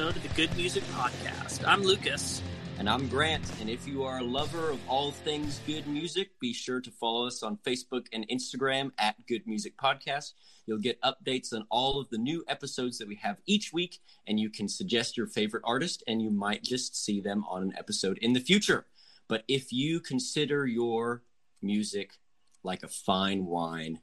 Episode of the Good Music Podcast. I'm Lucas. And I'm Grant. And if you are a lover of all things good music, be sure to follow us on Facebook and Instagram at Good Music Podcast. You'll get updates on all of the new episodes that we have each week, and you can suggest your favorite artist, and you might just see them on an episode in the future. But if you consider your music like a fine wine,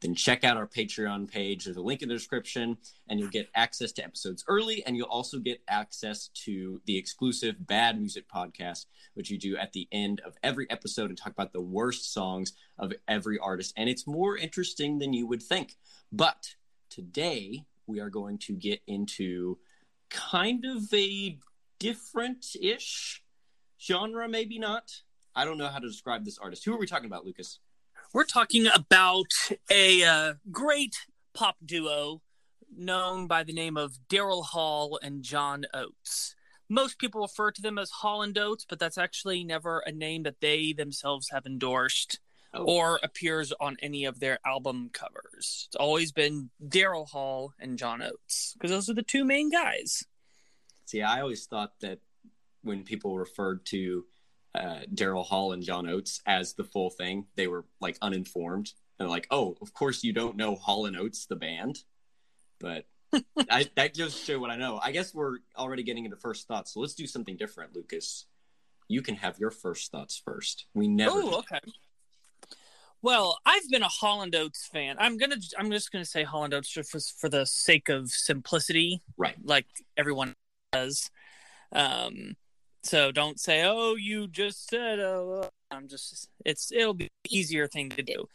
then check out our Patreon page. There's a link in the description, and you'll get access to episodes early, and you'll also get access to the exclusive Bad Music podcast, which you do at the end of every episode and talk about the worst songs of every artist. And it's more interesting than you would think. But today, we are going to get into kind of a different ish genre, maybe not. I don't know how to describe this artist. Who are we talking about, Lucas? We're talking about a uh, great pop duo known by the name of Daryl Hall and John Oates. Most people refer to them as Hall and Oates, but that's actually never a name that they themselves have endorsed Oh. or appears on any of their album covers. It's always been Daryl Hall and John Oates because those are the two main guys. See, I always thought that when people referred to uh, Daryl Hall and John Oates as the full thing, they were like uninformed and like, oh, of course you don't know Hall and Oates the band, but I, that just show what I know. I guess we're already getting into first thoughts, so let's do something different, Lucas. You can have your first thoughts first. We never. Oh, okay. Well, I've been a Hall and Oates fan. I'm gonna. I'm just gonna say Hall and Oates just for, for the sake of simplicity, Right. like everyone does. Um, so don't say, "Oh, you just said." Oh, I'm just. It's. It'll be easier thing to do.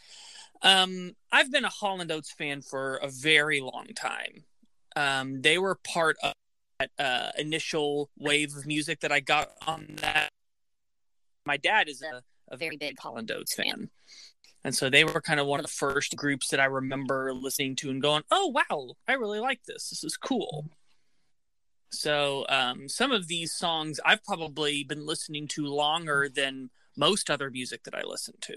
Um, I've been a Hall and Oates fan for a very long time. Um, they were part of that uh, initial wave of music that I got on that. My dad is a, a very big Hall and Oates fan. And so they were kind of one of the first groups that I remember listening to and going, "Oh wow, I really like this. This is cool." So um, some of these songs I've probably been listening to longer than most other music that I listen to.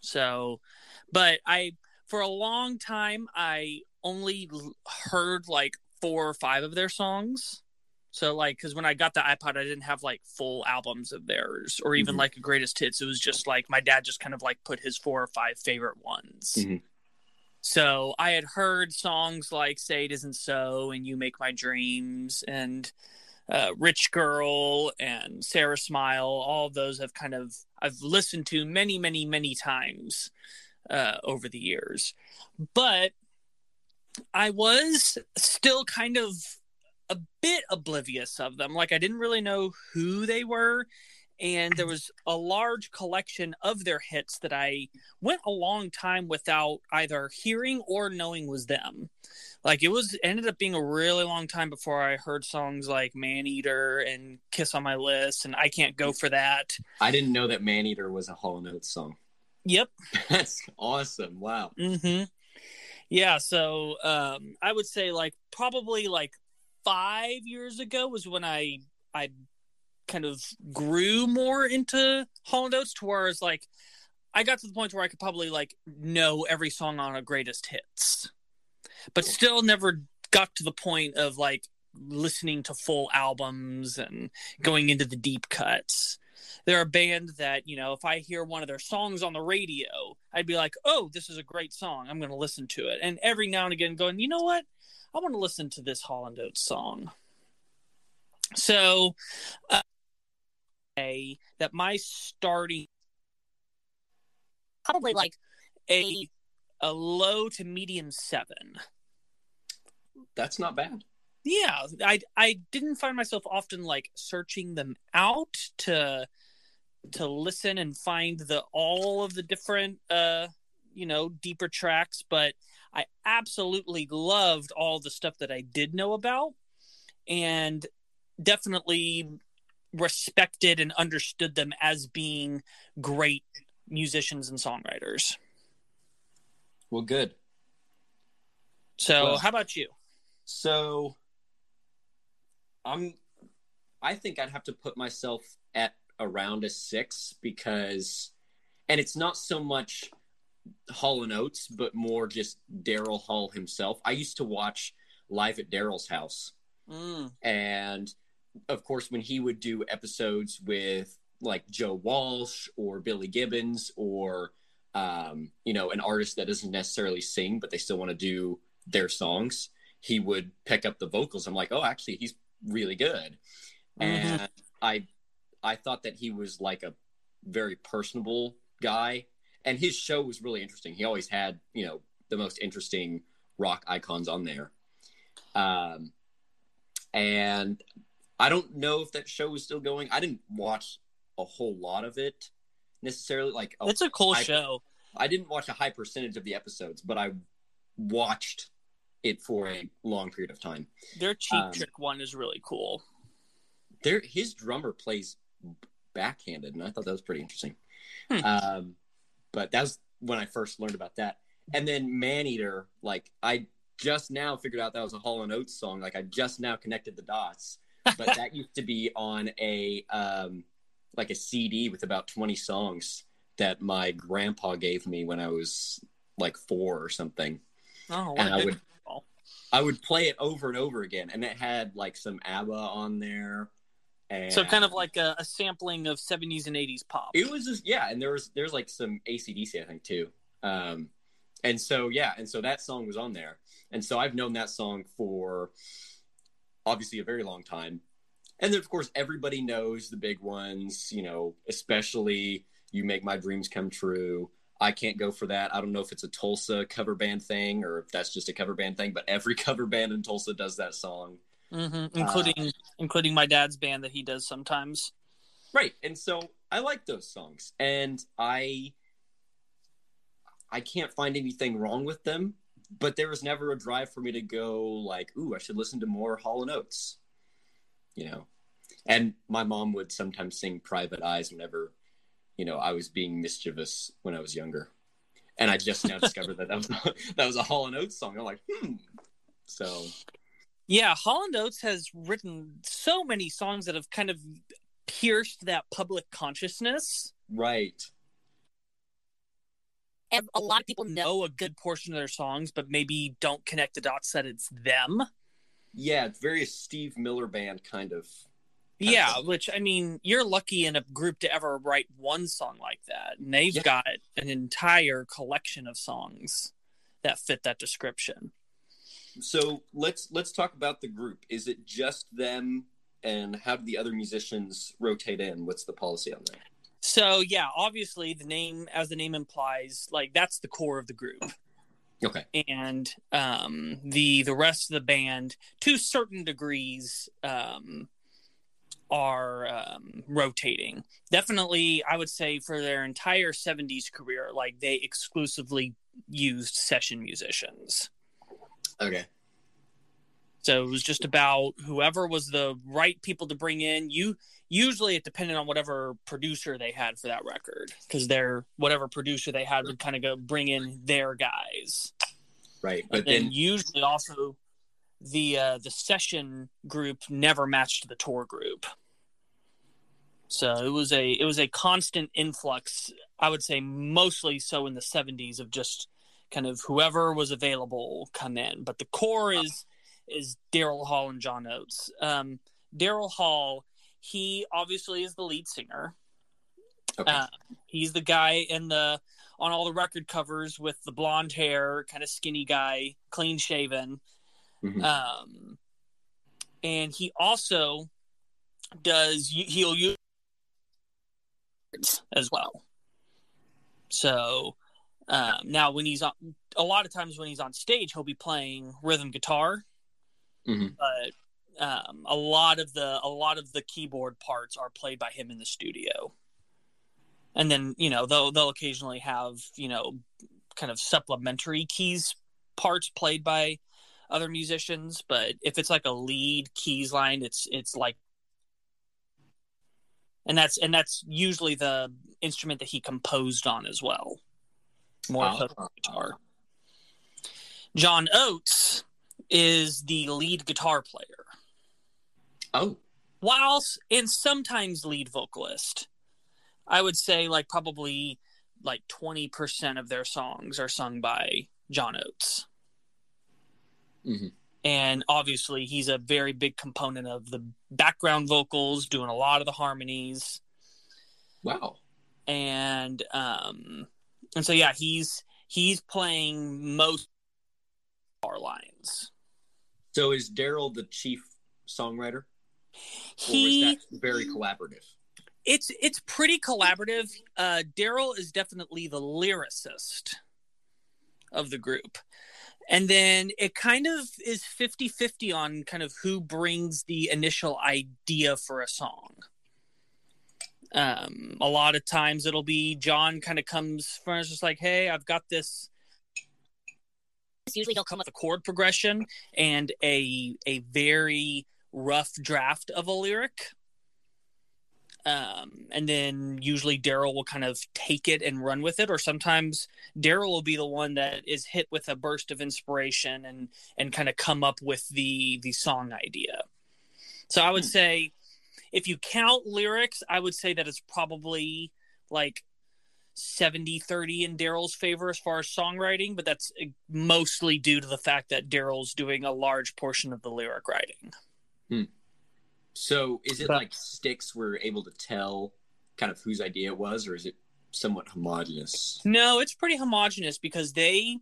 So, but I for a long time I only heard like four or five of their songs. So like cuz when I got the iPod I didn't have like full albums of theirs or even Mhm. like a greatest hits. It was just like my dad just kind of like put his four or five favorite ones. Mhm. So I had heard songs like "Say It Isn't So" and "You Make My Dreams" and uh, "Rich Girl" and "Sara Smile." All of those have kind of I've listened to many, many, many times uh, over the years, but I was still kind of a bit oblivious of them. Like I didn't really know who they were. And there was a large collection of their hits that I went a long time without either hearing or knowing was them. Like it was ended up being a really long time before I heard songs like Maneater and Kiss on My List and I Can't Go for That. I didn't know that Maneater was a Hall and Oates song. Yep. That's awesome. Wow. Mm-hmm. Yeah, so um I would say like probably like five years ago was when I I kind of grew more into Hall and Oates to where it's like I got to the point where I could probably like know every song on a greatest hits. But still never got to the point of like listening to full albums and going into the deep cuts. They're a band that, you know, if I hear one of their songs on the radio, I'd be like, oh, this is a great song. I'm going to listen to it. And every now and again, going, you know what? I want to listen to this Hall and Oates song. So, uh, that my starting probably like a a low to medium seven. That's not bad. Yeah, I I didn't find myself often like searching them out to to listen and find the all of the different uh you know deeper tracks, but I absolutely loved all the stuff that I did know about and definitely respected and understood them as being great musicians and songwriters. Well, good. So, Well- how about you? So I'm I think I'd have to put myself at around a six because and it's not so much Hall and Oates, but more just Daryl Hall himself. I used to watch live at Daryl's house Mm. and of course when he would do episodes with like joe walsh or billy gibbons or um, you know an artist that doesn't necessarily sing but they still want to do their songs he would pick up the vocals. I'm like oh actually he's really good. And i i thought that he was like a very personable guy and his show was really interesting. He always had you know the most interesting rock icons on there. Um and I don't know if that show is still going. I didn't watch a whole lot of it necessarily. Like, a- It's a cool I- show. I didn't watch a high percentage of the episodes, but I watched it for a long period of time. Their cheap um, trick one is really cool. There, his drummer plays backhanded, and I thought that was pretty interesting. Hmm. Um, but that was when I first learned about that. And then Maneater, like I just now figured out that was a Hall and Oates song. Like I just now connected the dots. But that used to be on a um, like a CD with about twenty songs that my grandpa gave me when I was like four or something. Oh, and I would call. I would play it over and over again, and it had like some ABBA on there. And So kind of like a, a sampling of 70s and 80s pop. it was just yeah, and there was there's like some ACDC I think too. Um, and so yeah, and so that song was on there, and so I've known that song for obviously a very long time. And then of course everybody knows the big ones, you know, especially "You Make My Dreams Come True." I can't go for that. I don't know if it's a Tulsa cover band thing or if that's just a cover band thing, but every cover band in Tulsa does that song. hmm including including my dad's band that he does sometimes. Right. And so I like those songs and I I can't find anything wrong with them, but there was never a drive for me to go like, ooh, I should listen to more Hall and Oates. You know. And my mom would sometimes sing Private Eyes whenever, you know, I was being mischievous when I was younger. And I just now discovered that that was that was a Hall and Oates song. I'm like, hmm. So Yeah, Hall Holland Oates has written so many songs that have kind of pierced that public consciousness. right. And a lot of people know a good portion of their songs, but maybe don't connect the dots that it's them. Yeah, it's very Steve Miller band kind of Yeah, which I mean, you're lucky in a group to ever write one song like that. And they've Yeah. got an entire collection of songs that fit that description. So let's let's talk about the group. Is it just them, and how do the other musicians rotate in? What's the policy on that? So yeah, obviously the name as the name implies, like that's the core of the group. Okay. And um the the rest of the band to certain degrees um are um rotating. Definitely I would say for their entire 70s career like they exclusively used session musicians. Okay. So it was just about whoever was the right people to bring in. You usually it depended on whatever producer they had for that record because their whatever producer they had would kind of go bring in their guys. Right. But But then then usually also the uh, the session group never matched the tour group. So it was a it was a constant influx. I would say mostly so in the 70s of just kind of whoever was available come in. But the core is is Daryl Hall and John Oates. Um, Daryl Hall, he obviously is the lead singer. Okay. Uh, he's the guy in the on all the record covers with the blonde hair, kind of skinny guy, clean shaven. Mhm. Um, and he also does he'll use as well. So um, now when he's on, a lot of times when he's on stage, he'll be playing rhythm guitar, Mhm. but um, a lot of the a lot of the keyboard parts are played by him in the studio. And then you know they'll they'll occasionally have you know kind of supplementary keys parts played by other musicians, but if it's like a lead keys line, it's it's like and that's and that's usually the instrument that he composed on as well. More Oh. guitar. John Oates is the lead guitar player, Oh, whilst and sometimes lead vocalist. I would say like probably like twenty percent of their songs are sung by John Oates. Mhm. And obviously, he's a very big component of the background vocals, doing a lot of the harmonies. wow. and um and so yeah he's he's playing most our lines So is Daryl the chief songwriter, or he is that very collaborative? it's it's pretty collaborative. Uh daryl is definitely the lyricist of the group. And then it kind of is 50-50 on kind of who brings the initial idea for a song. Um a lot of times it'll be john kind of comes first just like hey i've got this usually he'll come with a chord progression and a a very rough draft of a lyric um, and then usually Daryl will kind of take it and run with it, or sometimes Daryl will be the one that is hit with a burst of inspiration and and kind of come up with the the song idea. So I would Hmm. say, if you count lyrics, I would say that it's probably like 70 30 in Daryl's favor as far as songwriting, but that's uh, mostly due to the fact that Daryl's doing a large portion of the lyric writing. So is it But- like Sticks were able to tell kind of whose idea it was, or is it somewhat homogenous? No, it's pretty homogenous because they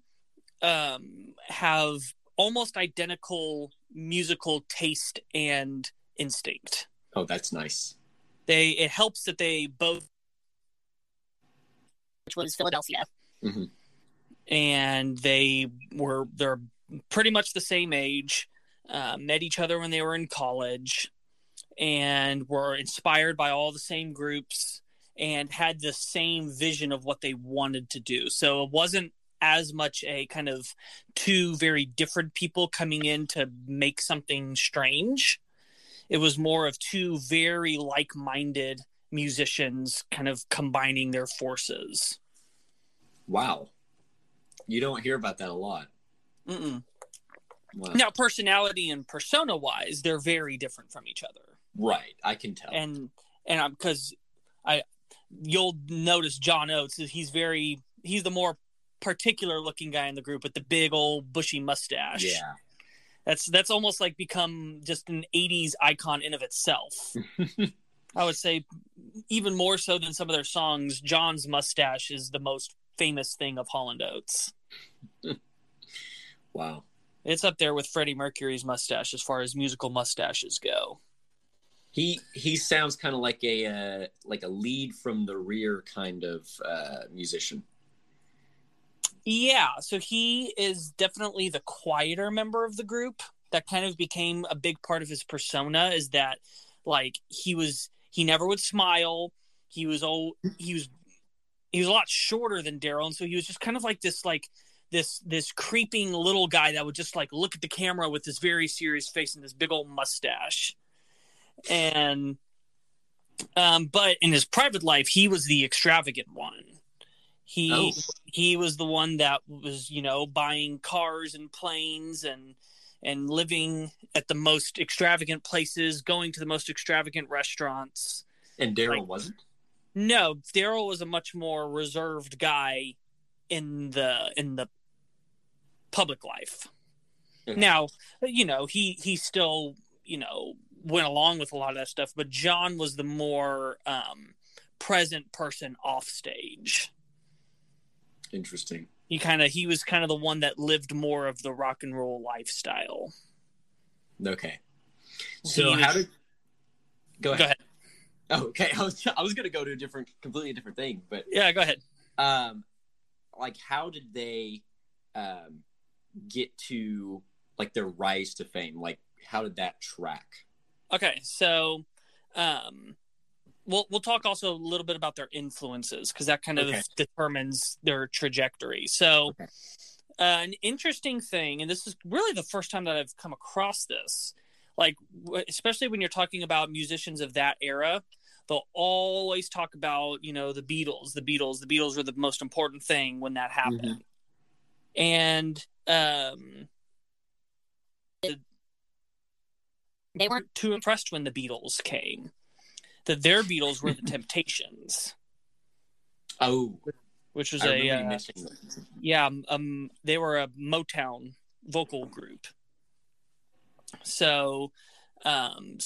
um, have almost identical musical taste and instinct. Oh, that's nice. They it helps that they both, which was Philadelphia, Mhm. and they were they're pretty much the same age. Uh, met each other when they were in college, and were inspired by all the same groups and had the same vision of what they wanted to do. So it wasn't as much a kind of two very different people coming in to make something strange. It was more of two very like minded musicians kind of combining their forces. Wow. You don't hear about that a lot. Mm-mm. Wow. Now, personality and persona wise, they're very different from each other. Right, I can tell. and and I'm because I you'll notice John Oates he's very he's the more particular looking guy in the group with the big old bushy mustache. yeah. That's that's almost like become just an 80s icon in of itself. I would say even more so than some of their songs, John's mustache is the most famous thing of Hall and Oates. Wow. It's up there with Freddie Mercury's mustache as far as musical mustaches go. He he sounds kind of like a uh, like a lead from the rear kind of uh, musician. Yeah, so he is definitely the quieter member of the group. That kind of became a big part of his persona is that like he was he never would smile. He was old he was he was a lot shorter than Daryl and so he was just kind of like this like this this creeping little guy that would just like look at the camera with this very serious face and this big old mustache. And um but in his private life he was the extravagant one. He Oh. he was the one that was you know buying cars and planes and and living at the most extravagant places going to the most extravagant restaurants And Daryl Like- wasn't. no daryl was a much more reserved guy in the in the public life. Now, you know, he he still, you know, went along with a lot of that stuff, but John was the more um present person off stage. Interesting. He kind of he was kind of the one that lived more of the rock and roll lifestyle. Okay. So how did go ahead. Go ahead. Oh, okay. I was I was gonna go to a different, completely different thing, but Yeah, go ahead. um, like how did they um get to like their rise to fame? Like how did that track? Okay, so um we'll we'll talk also a little bit about their influences because that kind of Okay. determines their trajectory. So Okay. uh, an interesting thing, and this is really the first time that I've come across this, like especially when you're talking about musicians of that era, they'll always talk about you know the Beatles, the Beatles, the Beatles were the most important thing when that happened, and um, they weren't too impressed when the Beatles came. That their Beatles were the Temptations, Oh, which was I a uh, yeah, um, they were a Motown vocal group. So, um,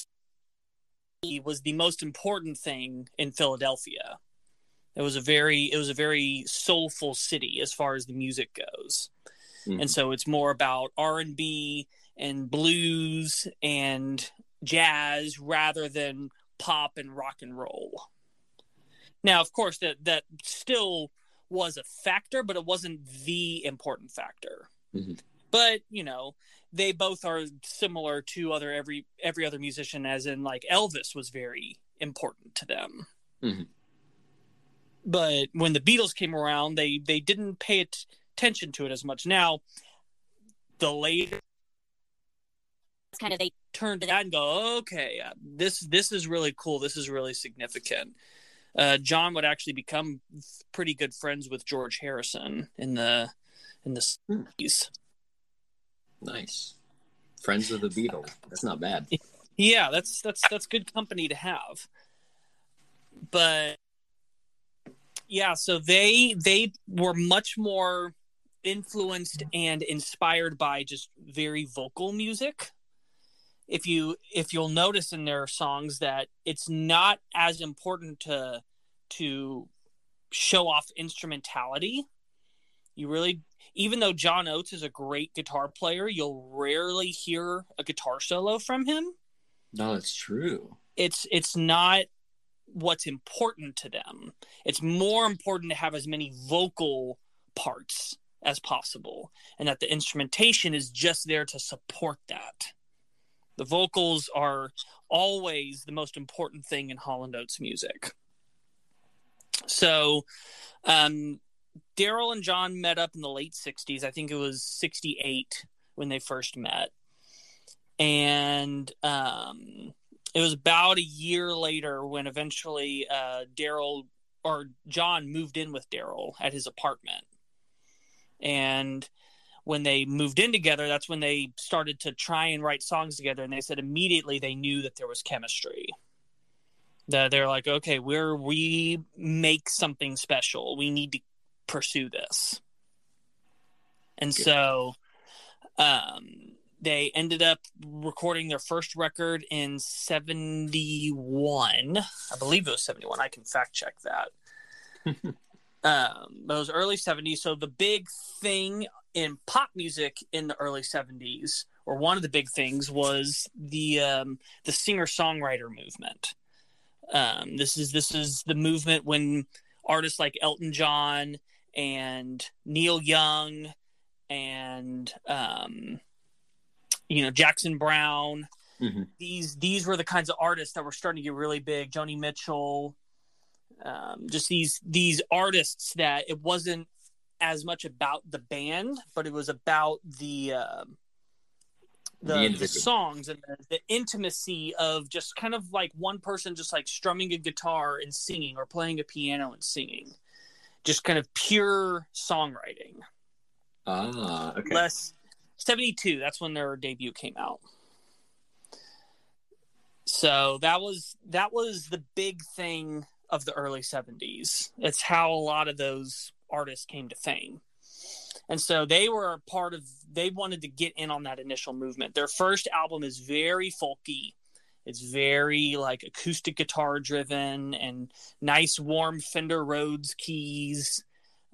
was the most important thing in Philadelphia. It was a very, it was a very soulful city as far as the music goes, Mhm. and so it's more about R and B and blues and jazz rather than pop and rock and roll. Now, of course, that that still was a factor, but it wasn't the important factor. Mhm. But you know, they both are similar to other every every other musician, as in like Elvis was very important to them. Mhm. But when the Beatles came around, they they didn't pay it, attention to it as much. Now, the later It's kind of they turn to that and go, okay, uh, this this is really cool. This is really significant. Uh, John would actually become pretty good friends with George Harrison in the in the. 60s. Nice. Friends of the Beatles. That's not bad. Yeah, that's that's that's good company to have. But yeah, so they they were much more influenced and inspired by just very vocal music. If you if you'll notice in their songs that it's not as important to to show off instrumentality. You really even though John Oates is a great guitar player, you'll rarely hear a guitar solo from him No, it's true. it's it's not what's important to them it's more important to have as many vocal parts as possible and that the instrumentation is just there to support that the vocals are always the most important thing in hall and oates music. So um daryl and john met up in the late 60s i think it was 68 when they first met. And um it was about a year later when eventually uh, Daryl or John moved in with Daryl at his apartment. And when they moved in together, that's when they started to try and write songs together. And they said immediately they knew that there was chemistry. That they're like, okay, we're we make something special. We need to pursue this. And Good. so um they ended up recording their first record in 71 i believe it was 71 i can fact check that um but it was early 70s so the big thing in pop music in the early 70s or one of the big things was the um the singer songwriter movement um this is this is the movement when artists like elton john and neil young and um you know Jackson Browne. Mhm. These these were the kinds of artists that were starting to get really big. Joni Mitchell, um, just these these artists that it wasn't as much about the band, but it was about the um The the, the, songs and the, the intimacy of just kind of like one person just like strumming a guitar and singing or playing a piano and singing. Just kind of pure songwriting. Ah, okay. less 72 that's when their debut came out. So that was that was the big thing of the early 70s it's how a lot of those artists came to fame. And so they were a part of they wanted to get in on that initial movement. Their first album is very folky. It's very like acoustic guitar driven and nice warm fender rhodes keys.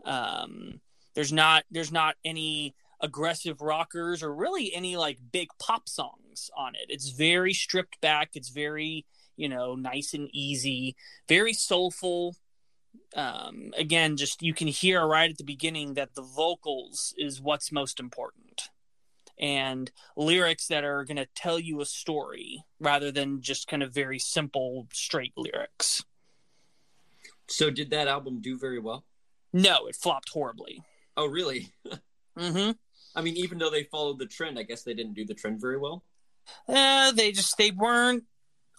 Um, there's not there's not any aggressive rockers or really any like big pop songs on it. It's very stripped back. It's very you know nice and easy very soulful um, again, just you can hear right at the beginning that the vocals is what's most important and lyrics that are going to tell you a story rather than just kind of very simple, straight lyrics. So, did that album do very well? No, it flopped horribly. Oh, really? mm-hmm. I mean, even though they followed the trend, I guess they didn't do the trend very well. Uh, they just they weren't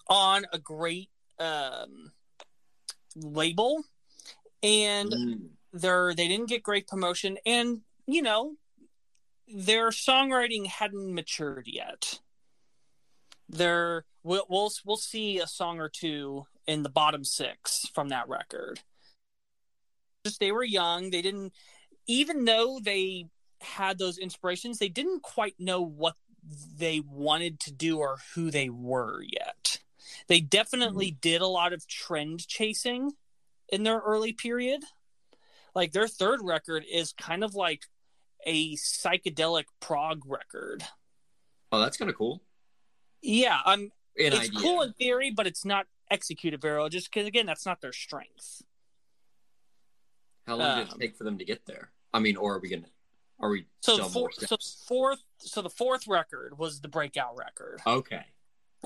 on a great um, label and mm. they're they didn't get great promotion. And you know their songwriting hadn't matured yet. There we'll, we'll we'll see a song or two in the bottom six from that record. Just they were young. They didn't even though they had those inspirations they didn't quite know what they wanted to do or who they were yet. They definitely mm. did a lot of trend chasing in their early period. Like their third record is kind of like a psychedelic prog record. Oh, that's kind of cool. Yeah, I'm. An it's idea. cool in theory, but it's not executed very well. Just because, again, that's not their strength. How long um, did it um, take for them to get there? I mean, or are we gonna? Are we so four, so fourth? So the fourth record was the breakout record. Okay.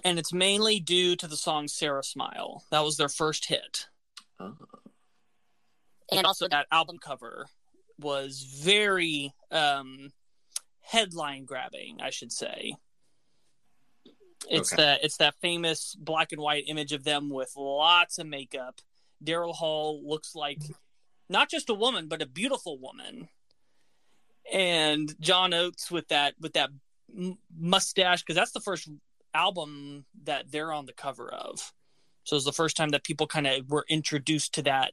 And it's mainly due to the song "Sara Smile." That was their first hit. Oh. And also that album cover was very um, headline grabbing, I should say. It's okay. that it's that famous black and white image of them with lots of makeup. Daryl Hall looks like not just a woman, but a beautiful woman. And John Oates with that with that mustache because that's the first album that they're on the cover of. So it was the first time that people kind of were introduced to that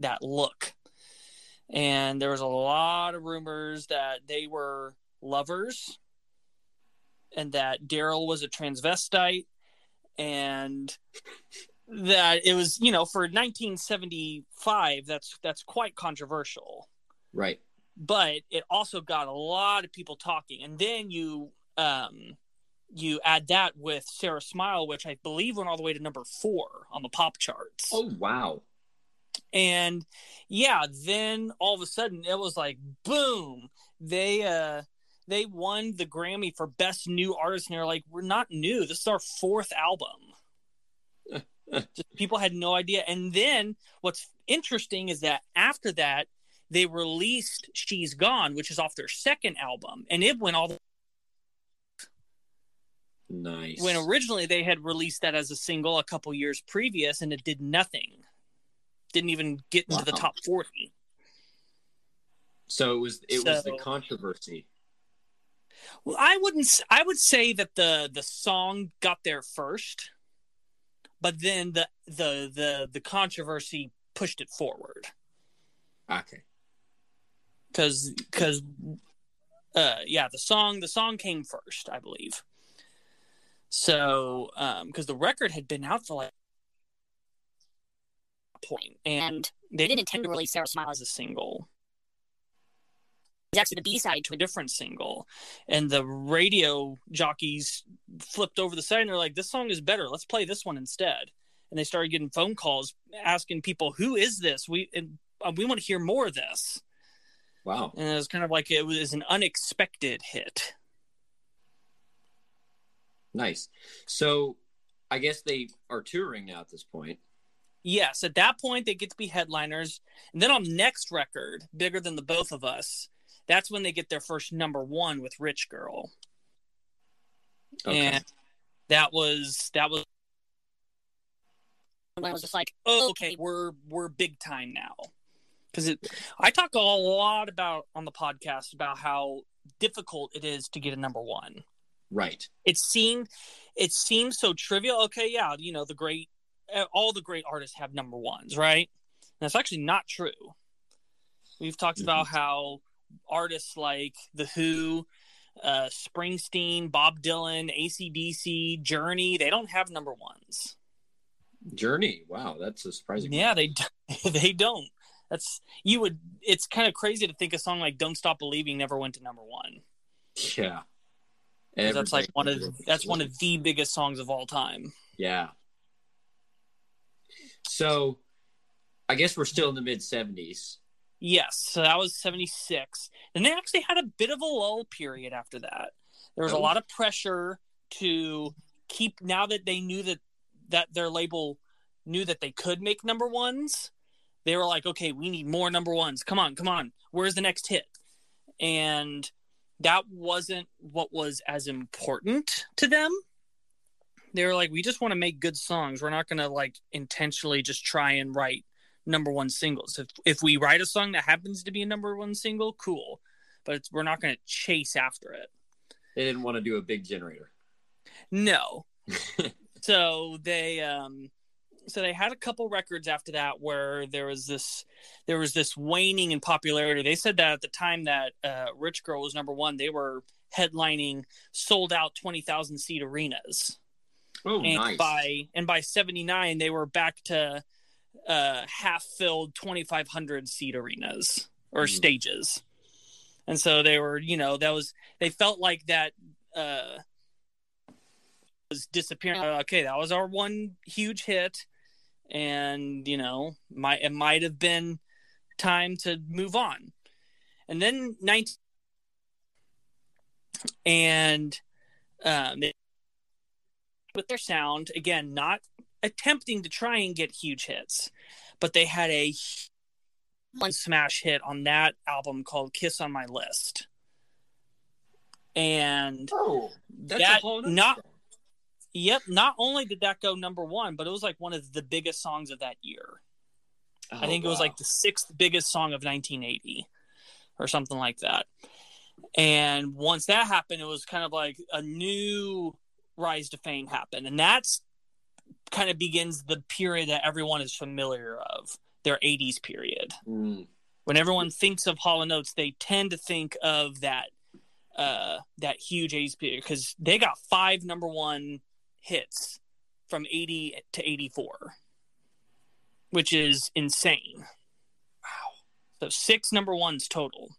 that look. And there was a lot of rumors that they were lovers and that Daryl was a transvestite and that it was, you know, for 1975 that's that's quite controversial. Right. But it also got a lot of people talking and then you um you add that with Sara Smile, which I believe went all the way to number four on the pop charts. Oh wow! And yeah, then all of a sudden it was like boom! They uh they won the Grammy for best new artist, and they're like, we're not new. This is our fourth album. Just, people had no idea. And then what's interesting is that after that, they released "She's Gone," which is off their second album, and it went all the Nice. When originally they had released that as a single a couple years previous and it did nothing. Didn't even get into wow. the top 40. So it was it so, was the controversy. Well, I wouldn't I would say that the the song got there first, but then the the the the controversy pushed it forward. Okay. Cuz cuz uh yeah, the song the song came first, I believe. So, because um, the record had been out for like a point, and they didn't intend to release Sara Smile as a single. It's actually the B side to a different single, and the radio jockeys flipped over the side and they're like, "This song is better. Let's play this one instead." And they started getting phone calls asking people, "Who is this? We and, uh, we want to hear more of this." Wow! And it was kind of like it was an unexpected hit. Nice. So I guess they are touring now at this point. Yes, at that point they get to be headliners. And then on next record, Bigger Than the Both of Us, that's when they get their first number one with Rich Girl. Okay. And that was that was when I was just like, oh, okay, we're we're big time now. Because it, I talk a lot about on the podcast about how difficult it is to get a number one. Right. It seemed it seems so trivial. Okay, yeah, you know, the great uh, all the great artists have number ones, right? And that's actually not true. We've talked mm-hmm. about how artists like The Who, uh, Springsteen, Bob Dylan, ACDC, Journey, they don't have number ones. Journey. Wow, that's a surprising. Yeah, they they don't. That's you would. It's kind of crazy to think a song like "Don't Stop Believing" never went to number one. Yeah, 'Cause that's like one of that's one of the biggest songs of all time. Yeah. So, I guess we're still in the mid seventies. Yes, so that was 76. And they actually had a bit of a lull period after that. There was a Oh. lot of pressure to keep now that they knew that that their label knew that they could make number ones. They were like, "Okay, we need more number ones. Come on, come on. Where's the next hit?" And that wasn't what was as important to them. They were like, "We just want to make good songs. We're not going to like intentionally just try and write number one singles. If if we write a song that happens to be a number one single, cool. But it's, we're not going to chase after it. They didn't want to do a big generator. No. so they um so they had a couple records after that where there was this there was this waning in popularity. They said that at the time that uh, Rich Girl was number one, they were headlining sold out twenty thousand seat arenas. Oh, and nice. by and by 79 they were back to uh half filled 2500 seat arenas or Mm. stages and so they were you know that was they felt like that uh was disappearing Uh, okay that was our one huge hit and you know might it might have been time to move on and then 19 and um with their sound again not attempting to try and get huge hits but they had a one smash hit on that album called kiss on my list and oh, that's that a whole not. Yep not only did that go number one but it was like one of the biggest songs of that year. I Oh, think it was like the sixth biggest song of 1980 or something like that. And once that happened it was kind of like a new rise to fame happened. And that's kind of begins the period that everyone is familiar of their 80s period. Mm. when everyone thinks of Hall and Oates, they tend to think of that uh, that huge 80s period because they got five number one hits from 80 to 84, which is insane. Wow. So six number ones total.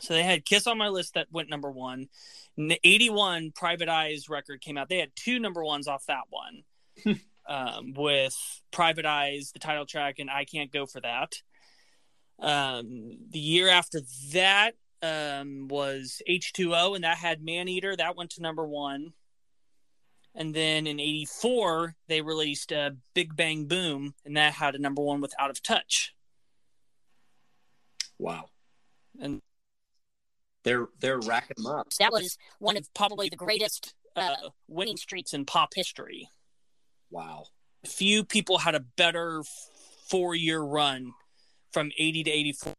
So they had Kiss on My List that went number one. In the 81 Private Eyes record came out. They had two number ones off that one um, with Private Eyes, the title track, and I Can't Go For That. Um, the year after that um, was H2O, and that had Maneater. That went to number one. And then in 84, they released uh, Big Bam Boom, and that had a number one with Out of Touch. Wow. And They're they're racking them up. That was one of probably the greatest. uh, winning streaks in pop history. Wow. Few people had a better four year run from 80 to 84.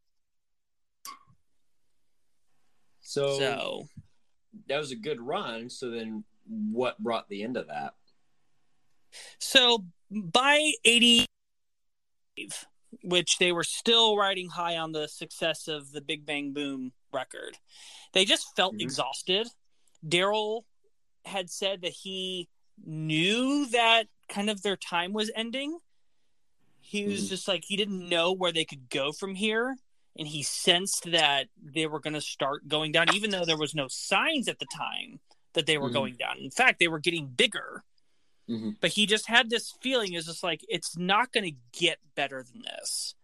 So, So, that was a good run. So then, what brought the end of that? so by 80, which they were still riding high on the success of the Big Bam Boom record, they just felt Mhm. exhausted. Daryl had said that he knew that kind of their time was ending. He was Mhm. just like he didn't know where they could go from here, and he sensed that they were going to start going down, even though there was no signs at the time that they were Mhm. going down. In fact, they were getting bigger. Mhm. But he just had this feeling is just like it's not going to get better than this.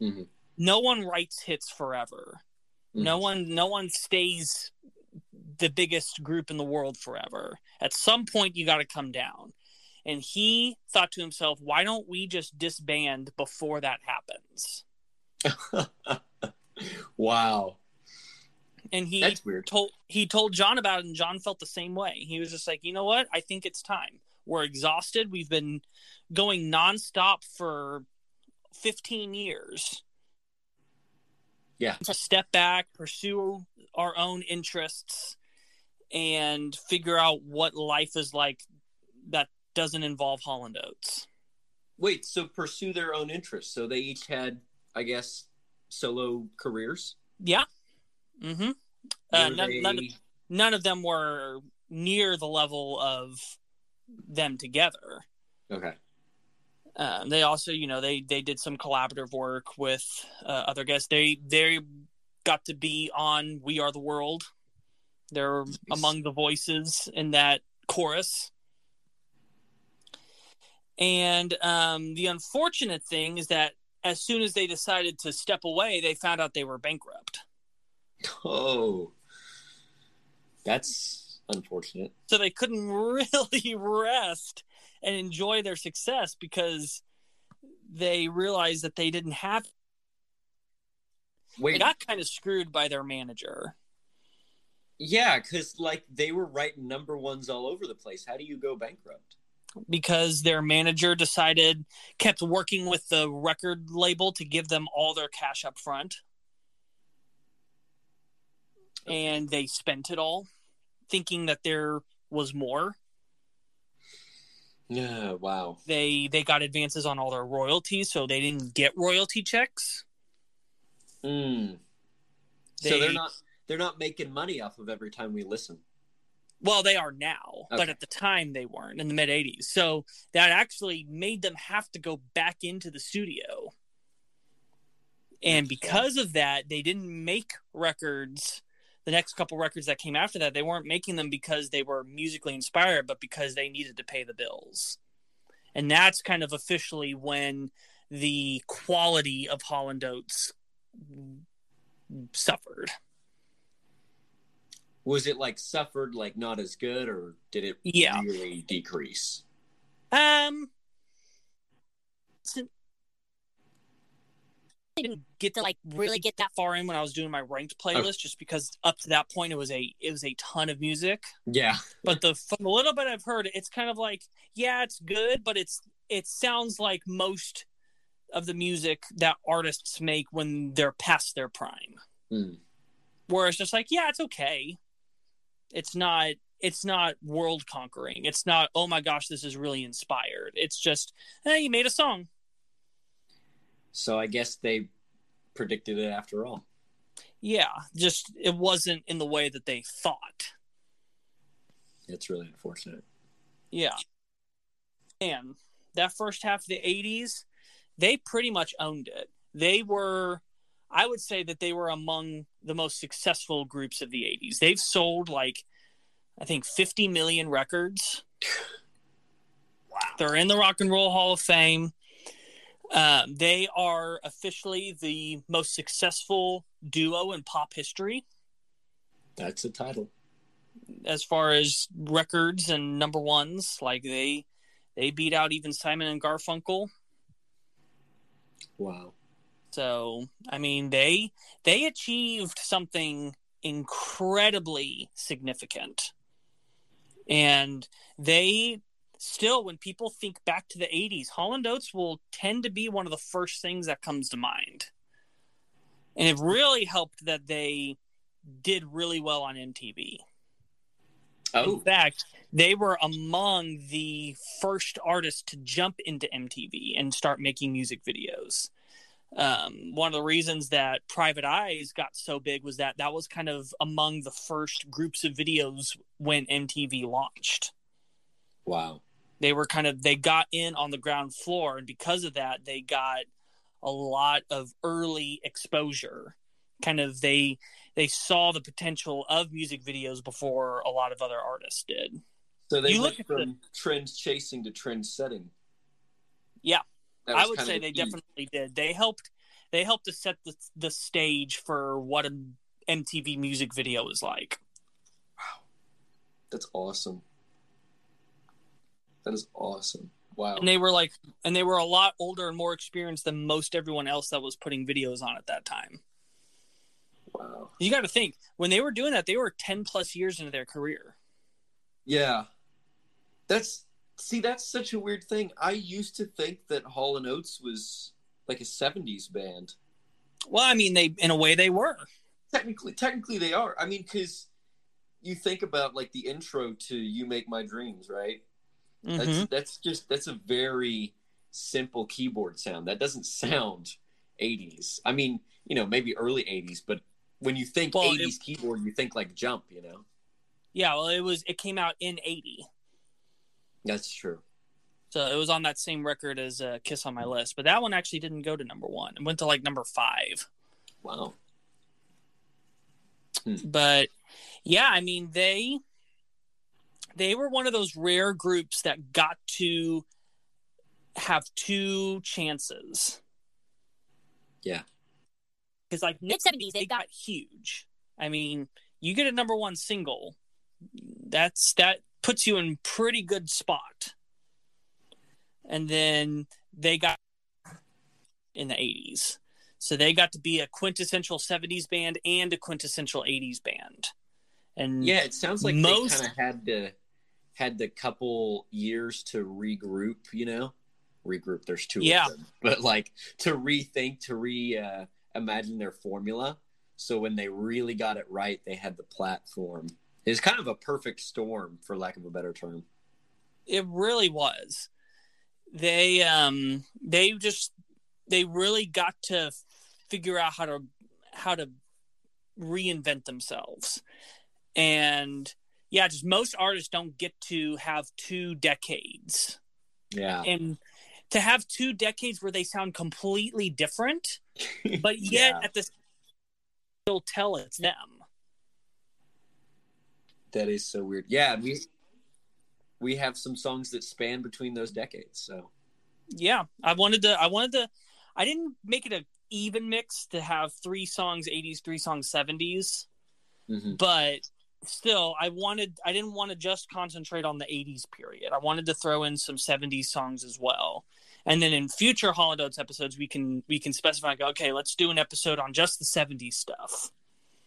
Mhm. No one writes hits forever. No one no one stays the biggest group in the world forever. At some point you got to come down. And he thought to himself, why don't we just disband before that happens? wow. And he That's weird. told he told John about it and John felt the same way. He was just like, "You know what? I think it's time. We're exhausted. We've been going nonstop for 15 years. Yeah. To step back, pursue our own interests and figure out what life is like that doesn't involve Hall and Oates." Wait, so pursue their own interests. So they each had, I guess, solo careers. Yeah. Mm-hmm. Uh, none, none, of, none of them were near the level of them together. Okay. Um, they also, you know, they they did some collaborative work with uh, other guests. They they got to be on "We Are the World." They're among the voices in that chorus. And um, the unfortunate thing is that as soon as they decided to step away, they found out they were bankrupt. Oh, that's unfortunate. So they couldn't really rest and enjoy their success because they realized that they didn't have they got kind of screwed by their manager. yeah, because like they were writing number ones all over the place. How do you go bankrupt? because their manager decided kept working with the record label to give them all their cash up front and they spent it all thinking that there was more Yeah. Wow. they they got advances on all their royalties so they didn't get royalty checks Mm. so They- they're not they're not making money off of every time we listen. well they are now but at the time they weren't in the mid 80s so that actually made them have to go back into the studio and because of that they didn't make records the next couple records that came after that they weren't making them because they were musically inspired but because they needed to pay the bills and that's kind of officially when the quality of hall and oates suffered Was it like suffered like not as good, or did it Yeah. really decrease? um Didn't get to like really get that far in when I was doing my ranked playlist, just because up to that point it was a it was a ton of music. Yeah. But the from the little bit I've heard, it's kind of like yeah, it's good, but it's it sounds like most of the music that artists make when they're past their prime. Hmm. Where it's just like yeah, it's okay. It's not it's not world conquering. It's not oh my gosh, this is really inspired. It's just hey, you made a song. So I guess they predicted it after all. Yeah, just it wasn't in the way that they thought. It's really unfortunate. Yeah. And that first half of the 80s, they pretty much owned it. They were, I would say that they were among the most successful groups of the 80s. They've sold like, I think, 50 million records. Wow. They're in the Rock and Roll Hall of Fame. Um, they are officially the most successful duo in pop history. That's a title. as far as records and number ones. Like they they beat out even Simon and Garfunkel. Wow. So I mean they they achieved something incredibly significant. And they still when people think back to the 80s, Hall and Oates will tend to be one of the first things that comes to mind. And it really helped that they did really well on MTV. In Oh, fact, they were among the first artists to jump into MTV and start making music videos. Um, one of the reasons that Private Eyes got so big was that that was kind of among the first groups of videos when MTV launched. wow. They were kind of they got in on the ground floor, and because of that, they got a lot of early exposure. Kind of they they saw the potential of music videos before a lot of other artists did. So they You went from trend chasing to trend setting. Yeah. I would say the they key. definitely did. They helped. They helped to set the the stage for what an MTV music video is like. Wow. That's awesome. That is awesome. Wow. And they were like, and they were a lot older and more experienced than most everyone else that was putting videos on at that time. Wow. You got to think when they were doing that, they were ten plus years into their career. Yeah. That's see, that's such a weird thing. I used to think that Hall and Oates was like a '70s band. Well, I mean, they in a way they were. Technically, technically they are. I mean, because you think about like the intro to "You Make My Dreams," right? That's Mhm. that's just that's a very simple keyboard sound. That doesn't sound '80s. I mean, you know, maybe early '80s, but when you think Well, 80s keyboard, you think like jump, you know? Yeah, well, it was. It came out in '80, That's true. so it was on that same record as uh, "Kiss on My List." But that one actually didn't go to number one. It went to like number five. Wow. But yeah, I mean they they were one of those rare groups that got to have two chances. Yeah. Because like Mid seventies, they they got got huge. I mean, you get a number one single, that's that puts you in pretty good spot. And then they got in the eighties. So they got to be a quintessential seventies band and a quintessential eighties band. And Yeah, it sounds like Most- they kind of had to had the couple years to regroup, you know? Regroup, there's two Yeah. of them. But like to rethink, to re uh, imagine their formula. So when they really got it right, they had the platform. It's kind of a perfect storm, for lack of a better term. it really was they um they just they really got to figure out how to how to reinvent themselves and yeah just most artists don't get to have two decades Yeah. and to have two decades where they sound completely different but yet Yeah. at the still tell it's them That is so weird. Yeah, we we have some songs that span between those decades. So yeah i wanted to i wanted to i didn't make it a even mix to have three songs 80s three songs 70s mhm. but still i wanted i didn't want to just concentrate on the 80s period. I wanted to throw in some 70s songs as well. And then in future Hall and Oates episodes we can we can specify go, okay let's do an episode on just the 70s stuff.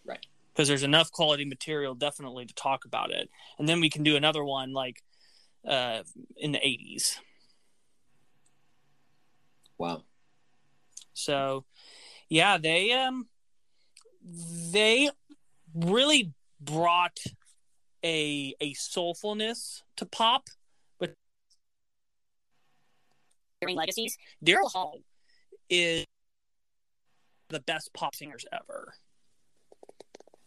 Right. because there's enough quality material definitely to talk about it. And then we can do another one like uh in the 80s wow. So, yeah, they um they really brought a a soulfulness to pop. But during legacies. Daryl Hall is the best pop singers ever.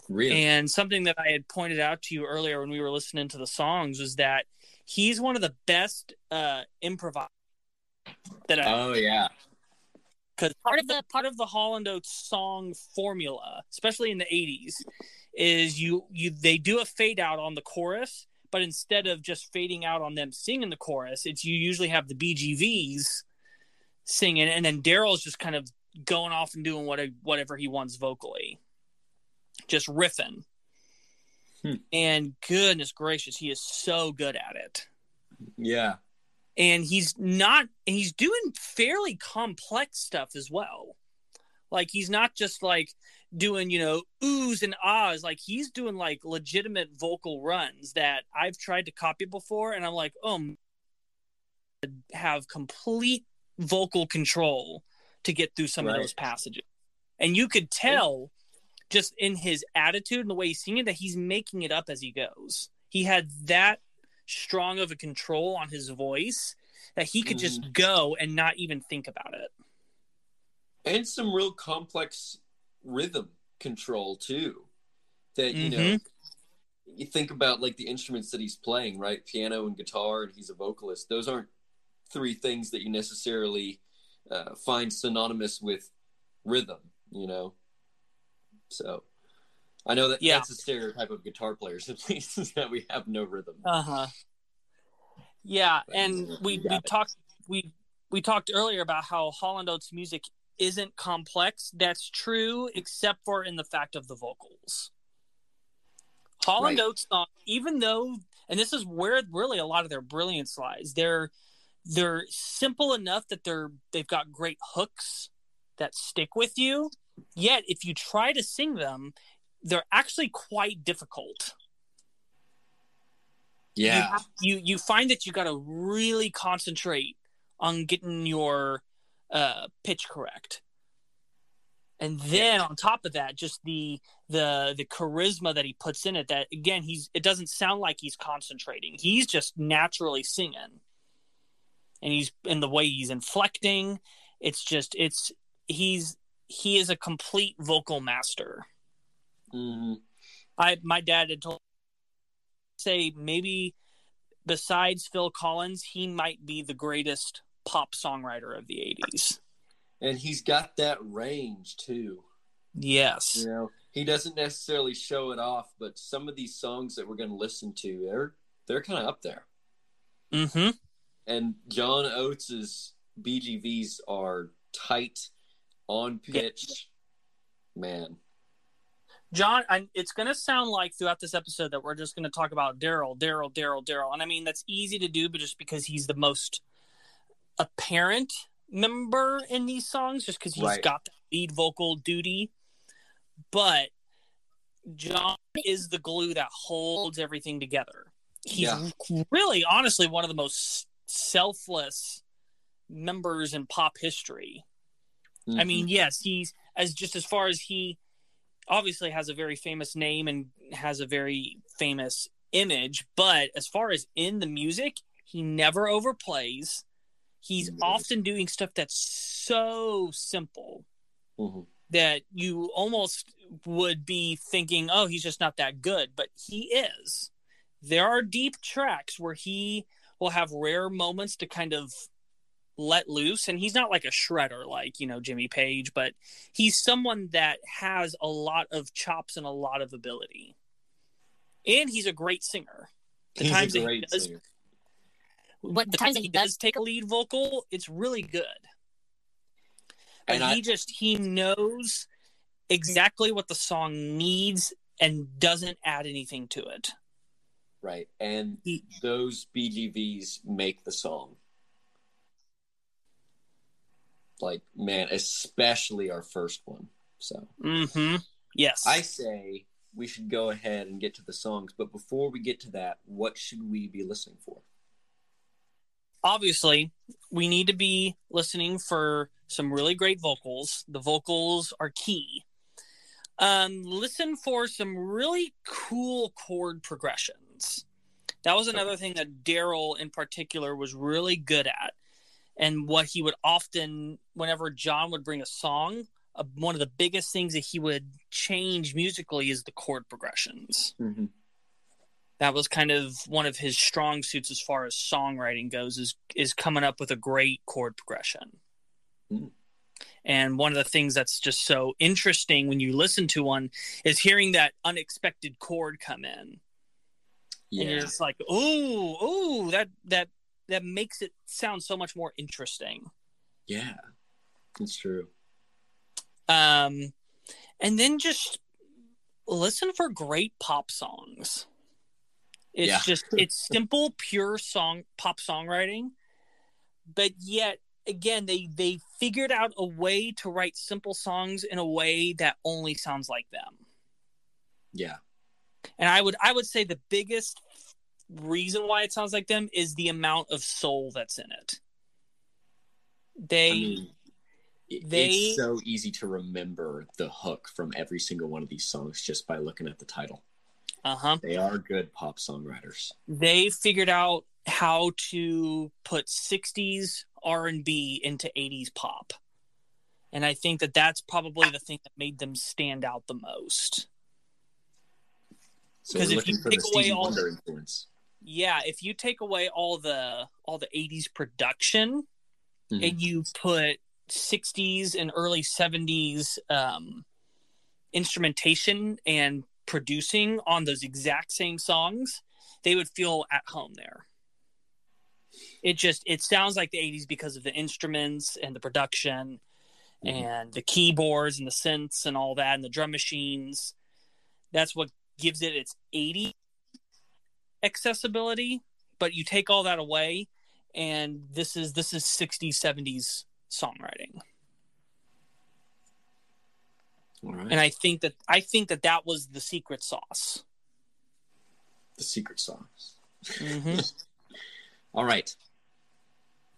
Really? And something that I had pointed out to you earlier when we were listening to the songs was that he's one of the best uh improvisers that I oh yeah. because part of the part of the Hall and Oates song formula, especially in the '80s, is you you they do a fade out on the chorus, but instead of just fading out on them singing the chorus, it's you usually have the BGVs singing, and then Daryl's just kind of going off and doing what whatever he wants vocally, just riffing. Hmm. And goodness gracious, he is so good at it Yeah. and he's not and he's doing fairly complex stuff as well like he's not just like doing you know oohs and ahs like he's doing like legitimate vocal runs that i've tried to copy before and i'm like oh have complete vocal control to get through some Right. of those passages and you could tell just in his attitude and the way he's singing that he's making it up as he goes he had that strong of a control on his voice that he could just mm-hmm. go and not even think about it. And some real complex rhythm control too. That you know Mhm. you think about like the instruments that he's playing, right? Piano and guitar, and he's a vocalist. Those aren't three things that you necessarily uh, find synonymous with rhythm, you know. So I know that Yeah. that's a stereotype of guitar players, at least, is that we have no rhythm. Uh huh. Yeah, But and we we it. talked we we talked earlier about how Hall and Oates music isn't complex. That's true, except for in the fact of the vocals. Hall and Right. Oates song, um, even though, and this is where really a lot of their brilliance lies. They're they're simple enough that they're they've got great hooks that stick with you. Yet, if you try to sing them, they're actually quite difficult. you, Yeah. have- you you find that you got to really concentrate on getting your uh, pitch correct, and then on top of that, just the the the charisma that he puts in it. That again, he's it doesn't sound like he's concentrating. He's just naturally singing, and he's in the way he's inflecting. It's just it's he's he is a complete vocal master. hmm I my dad had told say maybe besides Phil Collins, he might be the greatest pop songwriter of the '80s. And he's got that range too. Yes. You know, he doesn't necessarily show it off, but some of these songs that we're going to listen to, they're they're kind of up there. Mm-hmm. And John Oates's BGVs are tight, on pitch. Man, John, I, it's going to sound like throughout this episode that we're just going to talk about Daryl, Daryl, Daryl, Daryl, and I mean that's easy to do, but just because he's the most apparent member in these songs, just because he's Right. got the lead vocal duty. But John is the glue that holds everything together. He's Yeah. really, honestly, one of the most selfless members in pop history. I Mhm. mean, yes, he's as just as far as he obviously has a very famous name and has a very famous image, but as far as in the music, he never overplays. He's Mhm. often doing stuff that's so simple Mhm. that you almost would be thinking, "Oh, he's just not that good," but he is. There are deep tracks where he will have rare moments to kind of let loose and he's not like a shredder like, you know, Jimmy Page, but he's someone that has a lot of chops and a lot of ability. And he's a great singer. The he's times a that he does singer. What the times that he does take a lead vocal, it's really good. And And I- he just he knows exactly what the song needs and doesn't add anything to it. Right. And He- those BGVs make the song. Like, man, especially our first one. So Mm-hmm. Yes. I say we should go ahead and get to the songs. But before we get to that, what should we be listening for? Obviously, we need to be listening for some really great vocals. The vocals are key. Um, listen for some really cool chord progressions. That was another thing that Daryl in particular was really good at. And what he would often, whenever John would bring a song, uh, one of the biggest things that he would change musically is the chord progressions. Mm-hmm. That was kind of one of his strong suits as far as songwriting goes is is coming up with a great chord progression. Hmm. And one of the things that's just so interesting when you listen to one is hearing that unexpected chord come in. And you're Yeah. just like, "Ooh, ooh, that that that makes it sound so much more interesting." Yeah. that's true. Um, and then just listen for great pop songs. It's Yeah. just it's simple, pure song pop songwriting, but yet again they they figured out a way to write simple songs in a way that only sounds like them. Yeah. And I would I would say the biggest reason why it sounds like them is the amount of soul that's in it. They I mean, it- they- it's so easy to remember the hook from every single one of these songs just by looking at the title. Uh-huh. They are good pop songwriters. they figured out how to put 60s r&b into 80s pop and i think that that's probably the thing that made them stand out the most So 'Cause we're if you take away all- Wonder influence. yeah if you take away all the all the 80s production Mhm. and you put 60s and early 70s um, instrumentation and producing on those exact same songs they would feel at home there. It just it sounds like the 80s because of the instruments and the production Mhm. and the keyboards and the synths and all that and the drum machines. That's what gives it its 80 accessibility but you take all that away and this is this is 60s 70s songwriting right. and i think that i think that that was the secret sauce the secret sauce. mm-hmm. All right.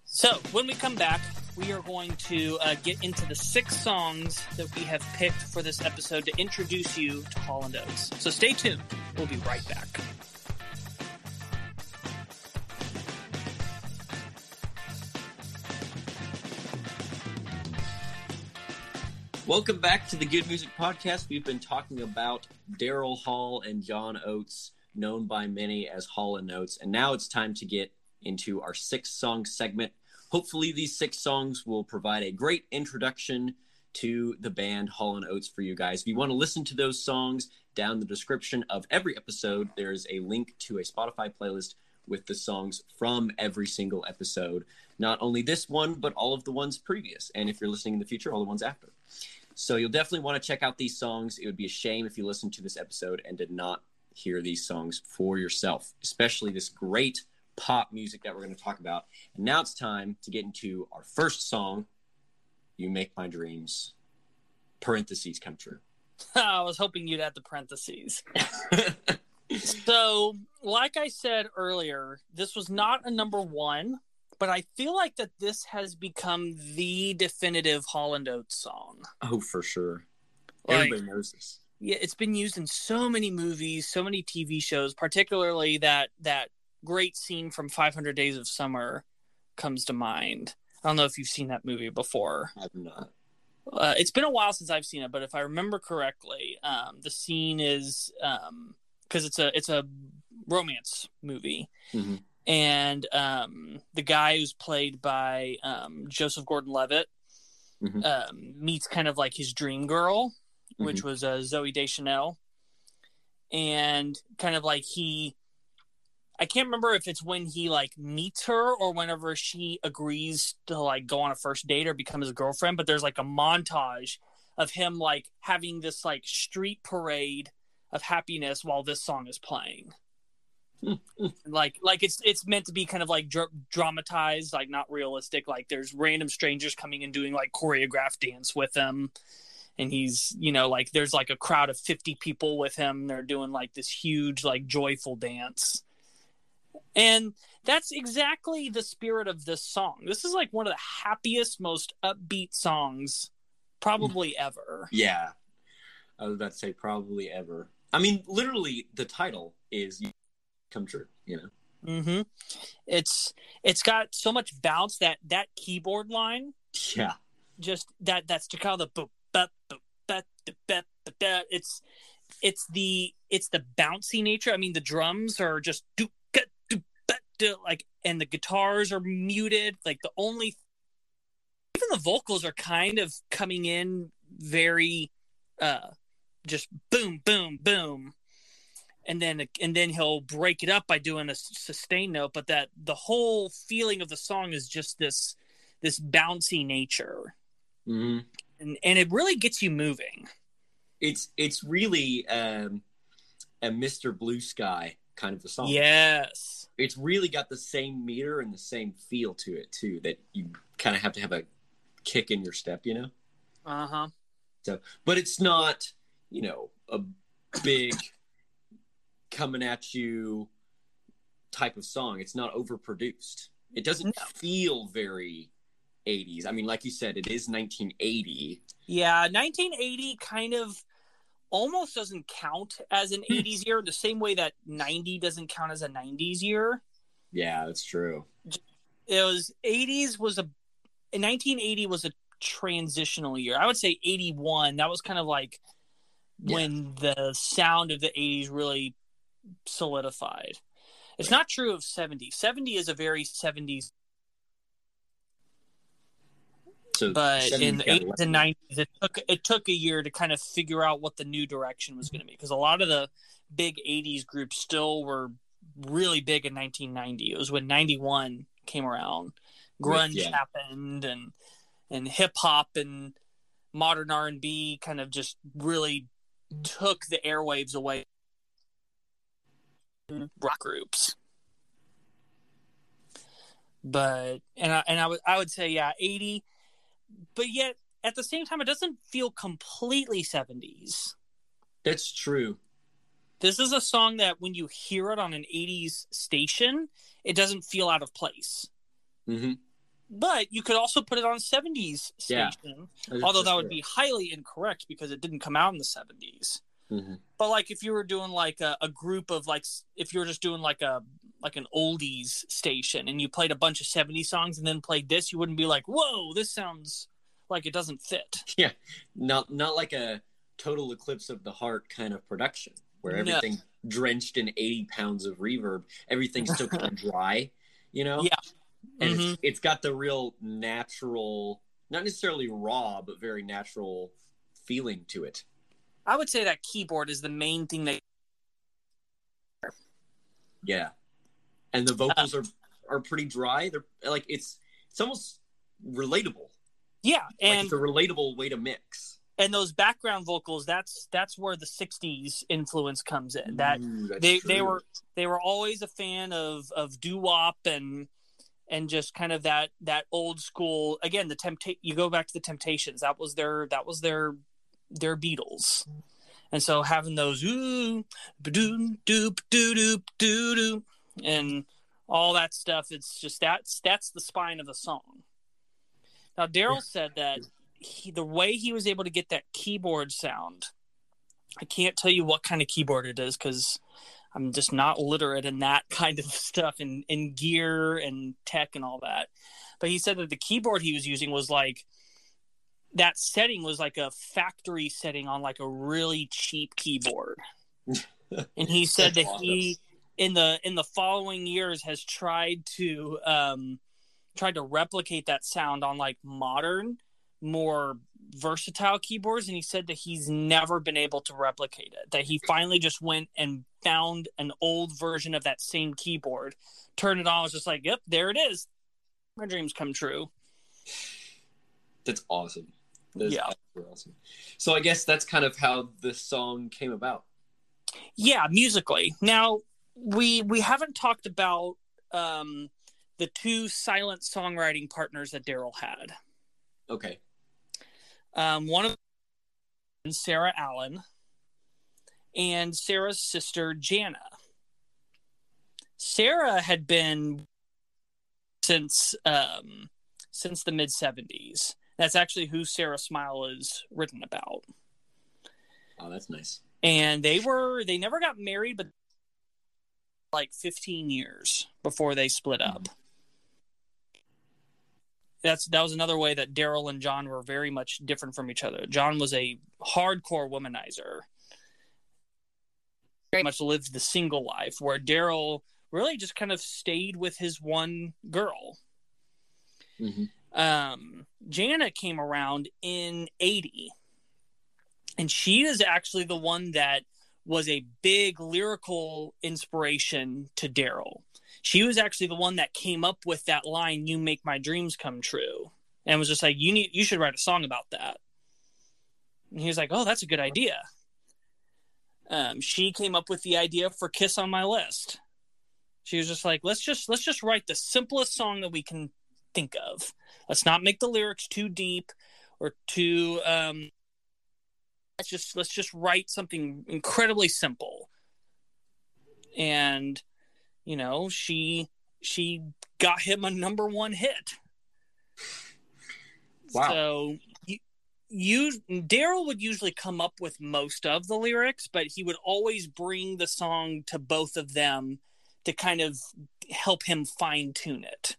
So, when we come back, we are going to uh, get into the six songs that we have picked for this episode to introduce you to Hall and Oates. So, stay tuned. We'll be right back. Welcome back to the Good Music Podcast. We've been talking about Daryl Hall and John Oates, known by many as Hall and Oates, and now it's time to get into our six song segment. Hopefully, these six songs will provide a great introduction to the band Hall and Oates for you guys. If you want to listen to those songs, down the description of every episode, there's a link to a Spotify playlist with the songs from every single episode. Not only this one, but all of the ones previous. And if you're listening in the future, all the ones after. So you'll definitely want to check out these songs. It would be a shame if you listened to this episode and did not hear these songs for yourself, especially this great pop music that we're going to talk about. And now it's time to get into our first song, You Make My Dreams, parentheses come true. I was hoping you'd add the parentheses. so, like I said earlier, this was not a number one, but I feel like that this has become the definitive Hall and Oates song. oh, for sure. Like- Everybody knows this. Yeah, it's been used in so many movies, so many TV shows, particularly that that great scene from 500 Days of Summer comes to mind. I don't know if you've seen that movie before. I'm not. Uh, it's been a while since I've seen it, but if I remember correctly, um, the scene is because it's a it's a romance movie, Mhm. And um, the guy who's played by um, Joseph Gordon-Levitt Mhm. um, meets kind of like his dream girl, which was uh, Zooey Deschanel, and kind of like he. I can't remember if it's when he like meets her or whenever she agrees to like go on a first date or become his girlfriend, but there's like a montage of him like having this like street parade of happiness while this song is playing. like like it's it's meant to be kind of like dr- dramatized, like not realistic. Like there's random strangers coming and doing like choreographed dance with him. And he's, you know, like there's like a crowd of 50 people with him. They're doing like this huge, like joyful dance. And that's exactly the spirit of this song. This is like one of the happiest, most upbeat songs probably hmm. ever. Yeah. I was about to say probably ever. I mean, literally, the title is "You Come True." You know. hmm It's it's got so much bounce that that keyboard line Yeah. just that that staccato the boop, boop, bop, da, bop, da, da, it's it's the it's the bouncy nature. I mean, the drums are just like, and the guitars are muted. Like the only even the vocals are kind of coming in very uh just boom boom boom and then and then he'll break it up by doing a sustain note but that the whole feeling of the song is just this this bouncy nature hmm and and it really gets you moving It's it's really um, a Mr. Blue Sky kind of a song. yes It's really got the same meter and the same feel to it too. That you kind of have to have a kick in your step, you know. uh-huh So But it's not, you know, a big coming at you type of song. It's not overproduced. It doesn't No. feel very 80s. I mean, like you said, it is 1980. yeah 1980 kind of almost doesn't count as an hmm. 80s year the same way that 90 doesn't count as a 90s year Yeah, that's true. it was 80s was a 1980 was a transitional year i would say 81 that was kind of like Yeah. when the sound of the 80s really solidified. It's not true of 70 70 is a very 70s So, but in the 80s and 90s it took it took a year to kind of figure out what the new direction was going to be because a lot of the big 80s groups still were really big in 1990 it was when 91 came around. Grunge yeah. happened and and hip hop and modern R&B kind of just really took the airwaves away rock groups. But and I, and I would I would say yeah 80 but yet at the same time it doesn't feel completely 70s That's true. this is a song that when you hear it on an 80s station it doesn't feel out of place. Hmm but you could also put it on a 70s Yeah. station although that would be highly incorrect because it didn't come out in the 70s hmm but like if you were doing like a, a group of like if you were just doing like a like an oldies station and you played a bunch of 70 songs and then played this you wouldn't be like whoa this sounds like it doesn't fit. Yeah, not not like a total eclipse of the heart kind of production where No. everything drenched in 80 pounds of reverb, everything's still kind of dry, you know? Yeah. And Mhm. it's, it's got the real natural, not necessarily raw, but very natural feeling to it. I would say that keyboard is the main thing that Yeah. And the vocals are are pretty dry. They're like it's it's almost relatable. yeah, like and it's a relatable way to mix. and those background vocals that's that's where the 60s influence comes in. That Ooh, that's they they were they were always a fan of of doo-wop and and just kind of that that old school again the tempt you go back to the temptations that was their that was their their beatles. And so having those ooh ba-doo doo doo doo doo doo and all that stuff it's just that's that's the spine of the song. Now daryl said that he, the way he was able to get that keyboard sound i can't tell you what kind of keyboard it is because I'm just not literate in that kind of stuff in, in gear and tech and all that. But he said that the keyboard he was using was like that setting was like a factory setting on like a really cheap keyboard. and he said that he in the in the following years has tried to um tried to replicate that sound on like modern more versatile keyboards and he said that he's never been able to replicate it that he finally just went and found an old version of that same keyboard turned it on was just like yep there it is my dreams come true That's awesome. That's Yeah. awesome. So I guess that's kind of how the song came about. yeah musically now we we haven't talked about um the two silent songwriting partners that daryl had Okay. um one of them sara allen and sara's sister jana sarah had been since um since the mid 70s that's actually who sara smile is written about. Oh, that's nice. and they were they never got married but like 15 years before they split up. That's that was another way that daryl and john were very much different from each other. John was a hardcore womanizer. Very much lived the single life where daryl really just kind of stayed with his one girl. Hmm um, Jana came around in 80. And she is actually the one that was a big lyrical inspiration to Daryl. She was actually the one that came up with that line, You make my dreams come true. And was just like, You need you should write a song about that. And he was like, Oh, that's a good idea. Um, she came up with the idea for Kiss on My List. She was just like, let's just let's just write the simplest song that we can think of. Let's not make the lyrics too deep or too um let's just let's just write something incredibly simple. And you know, she she got him a number 1 hit. Wow. So you, you Daryl would usually come up with most of the lyrics, but he would always bring the song to both of them to kind of help him fine tune it.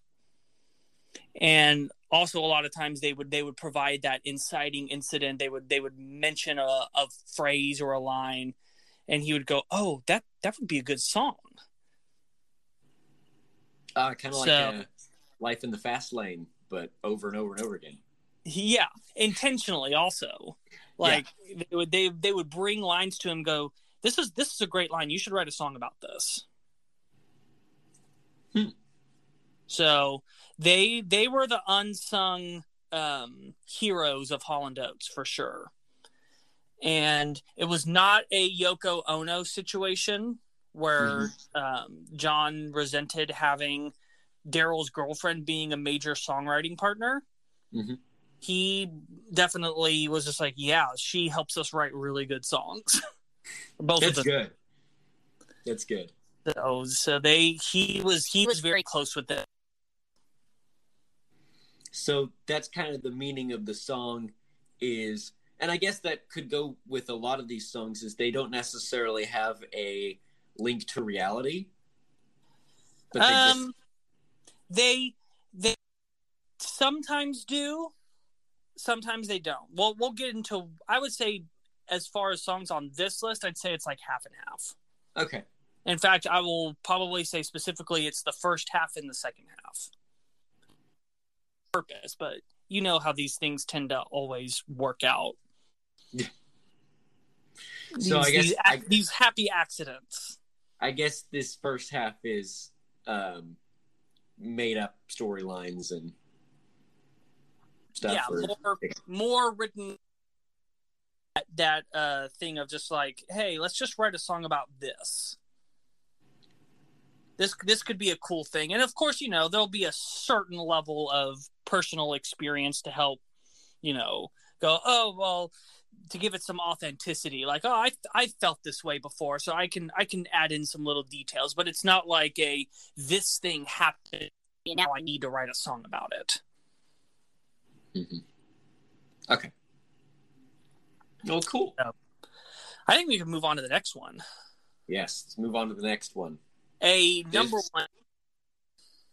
And also a lot of times they would they would provide that inciting incident. They would they would mention a, a phrase or a line and he would go, Oh, that that would be a good song. Uh, kind of like So- uh, life in the fast lane, but over and over and over again. Yeah, intentionally also. Like they would they they would bring lines to him go, This is this is a great line. You should write a song about this. Hmm. So they they were the unsung um heroes of Hall and Oates for sure. And it was not a Yoko Ono situation where um, John resented having Daryl's girlfriend being a major songwriting partner. Mhm. He definitely was just like, yeah, she helps us write really good songs. Both That's of them. good. That's good. So, so they he was he was very close with it. So that's kind of the meaning of the song is and I guess that could go with a lot of these songs is they don't necessarily have a link to reality. But they Um, they they sometimes do, sometimes they don't. Well, we'll get into. I would say, as far as songs on this list, I'd say it's like half and half. Okay. In fact, I will probably say specifically it's the first half and the second half. Purpose, but you know how these things tend to always work out. Yeah. These, So I guess these, I- these happy accidents. I guess this first half is um, made up storylines and stuff. yeah, or- more more written that, that uh thing of just like, hey, let's just write a song about this. This this could be a cool thing, and of course, you know, there'll be a certain level of personal experience to help, you know, go, oh well, to give it some authenticity. Like, oh, I I felt this way before, so I can I can add in some little details, but it's not like a this thing happened. Now I need to write a song about it. Mhm. Okay. Oh, cool. I think we can move on to the next one. Yes. Let's move on to the next one. A number This- one,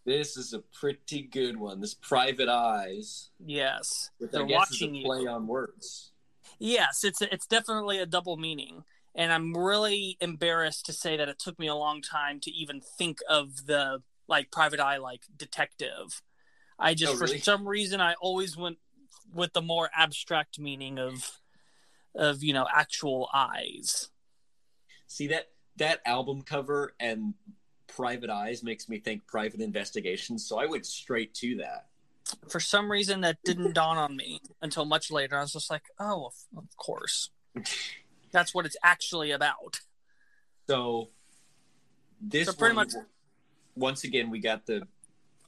This is a pretty good one. This Private Eyes, yes. which They're I guess is a watching you. play on words. Yes, it's it's definitely a double meaning, and I'm really embarrassed to say that it took me a long time to even think of the like private eye like detective. I just Oh, for some reason I always went with the more abstract meaning of of you know actual eyes. See that that album cover and Private Eyes makes me think Private Investigations, so I went straight to that. For some reason that didn't dawn on me until much later. I was just like, oh, of, course, that's what it's actually about. So this So pretty one, much- once again we got the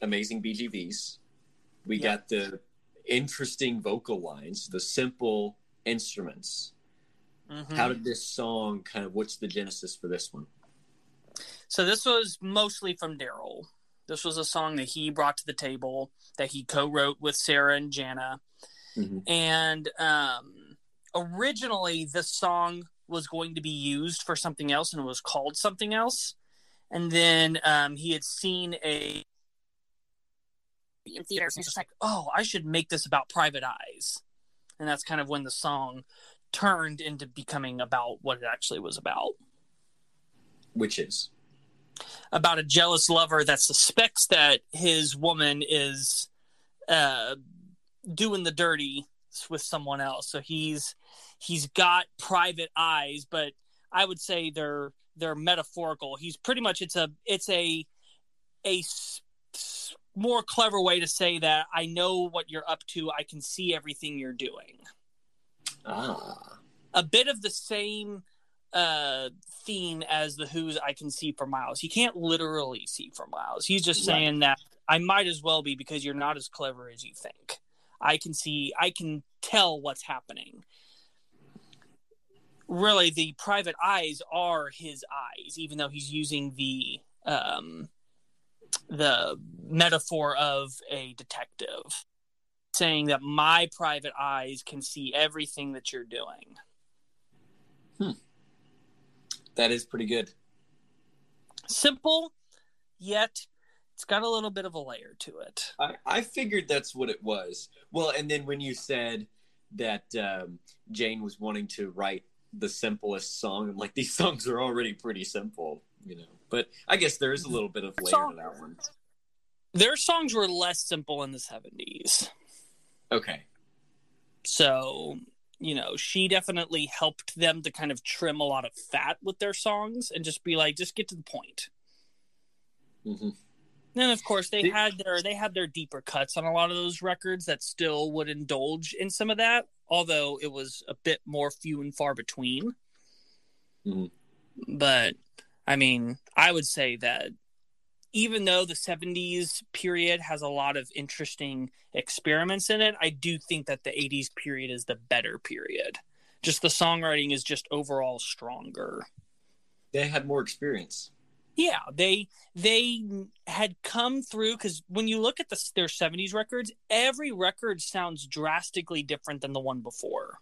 amazing BGVs. We Yeah. got the interesting vocal lines, the simple instruments. Mhm. How did this song kind of what's the genesis for this one? So this was mostly from Daryl. This was a song that he brought to the table that he co-wrote with Sara and Jana. Mhm. And um, originally, this song was going to be used for something else, and it was called something else. And then um, he had seen a in theaters. and it's just like, oh, I should make this about private eyes. And that's kind of when the song turned into becoming about what it actually was about. Which is about a jealous lover that suspects that his woman is uh, doing the dirty with someone else. So he's he's got private eyes, but I would say they're they're metaphorical. He's pretty much it's a it's a a s- s- more clever way to say that I know what you're up to. I can see everything you're doing ah a bit of the same uh theme as the who's I can see for miles. He can't literally see for miles. He's just Right. saying that I might as well be because you're not as clever as you think. I can see I can tell what's happening. Really the private eyes are his eyes even though he's using the um the metaphor of a detective saying that my private eyes can see everything that you're doing. That is pretty good. simple, yet it's got a little bit of a layer to it. I, I figured that's what it was. Well, and then when you said that um, Jane was wanting to write the simplest song, I'm like, these songs are already pretty simple, you know. But I guess there is a little bit of layer Song- to that one. Their songs were less simple in the 70s. Okay. So, you know, she definitely helped them to kind of trim a lot of fat with their songs and just be like, just get to the point. hmm Then of course they had their they had their deeper cuts on a lot of those records that still would indulge in some of that, although it was a bit more few and far between. Mhm. But I mean, I would say that even though the 70s period has a lot of interesting experiments in it, I do think that the 80s period is the better period. Just the songwriting is just overall stronger. They had more experience. Yeah, they they had come through because when you look at the, their '70s records, every record sounds drastically different than the one before.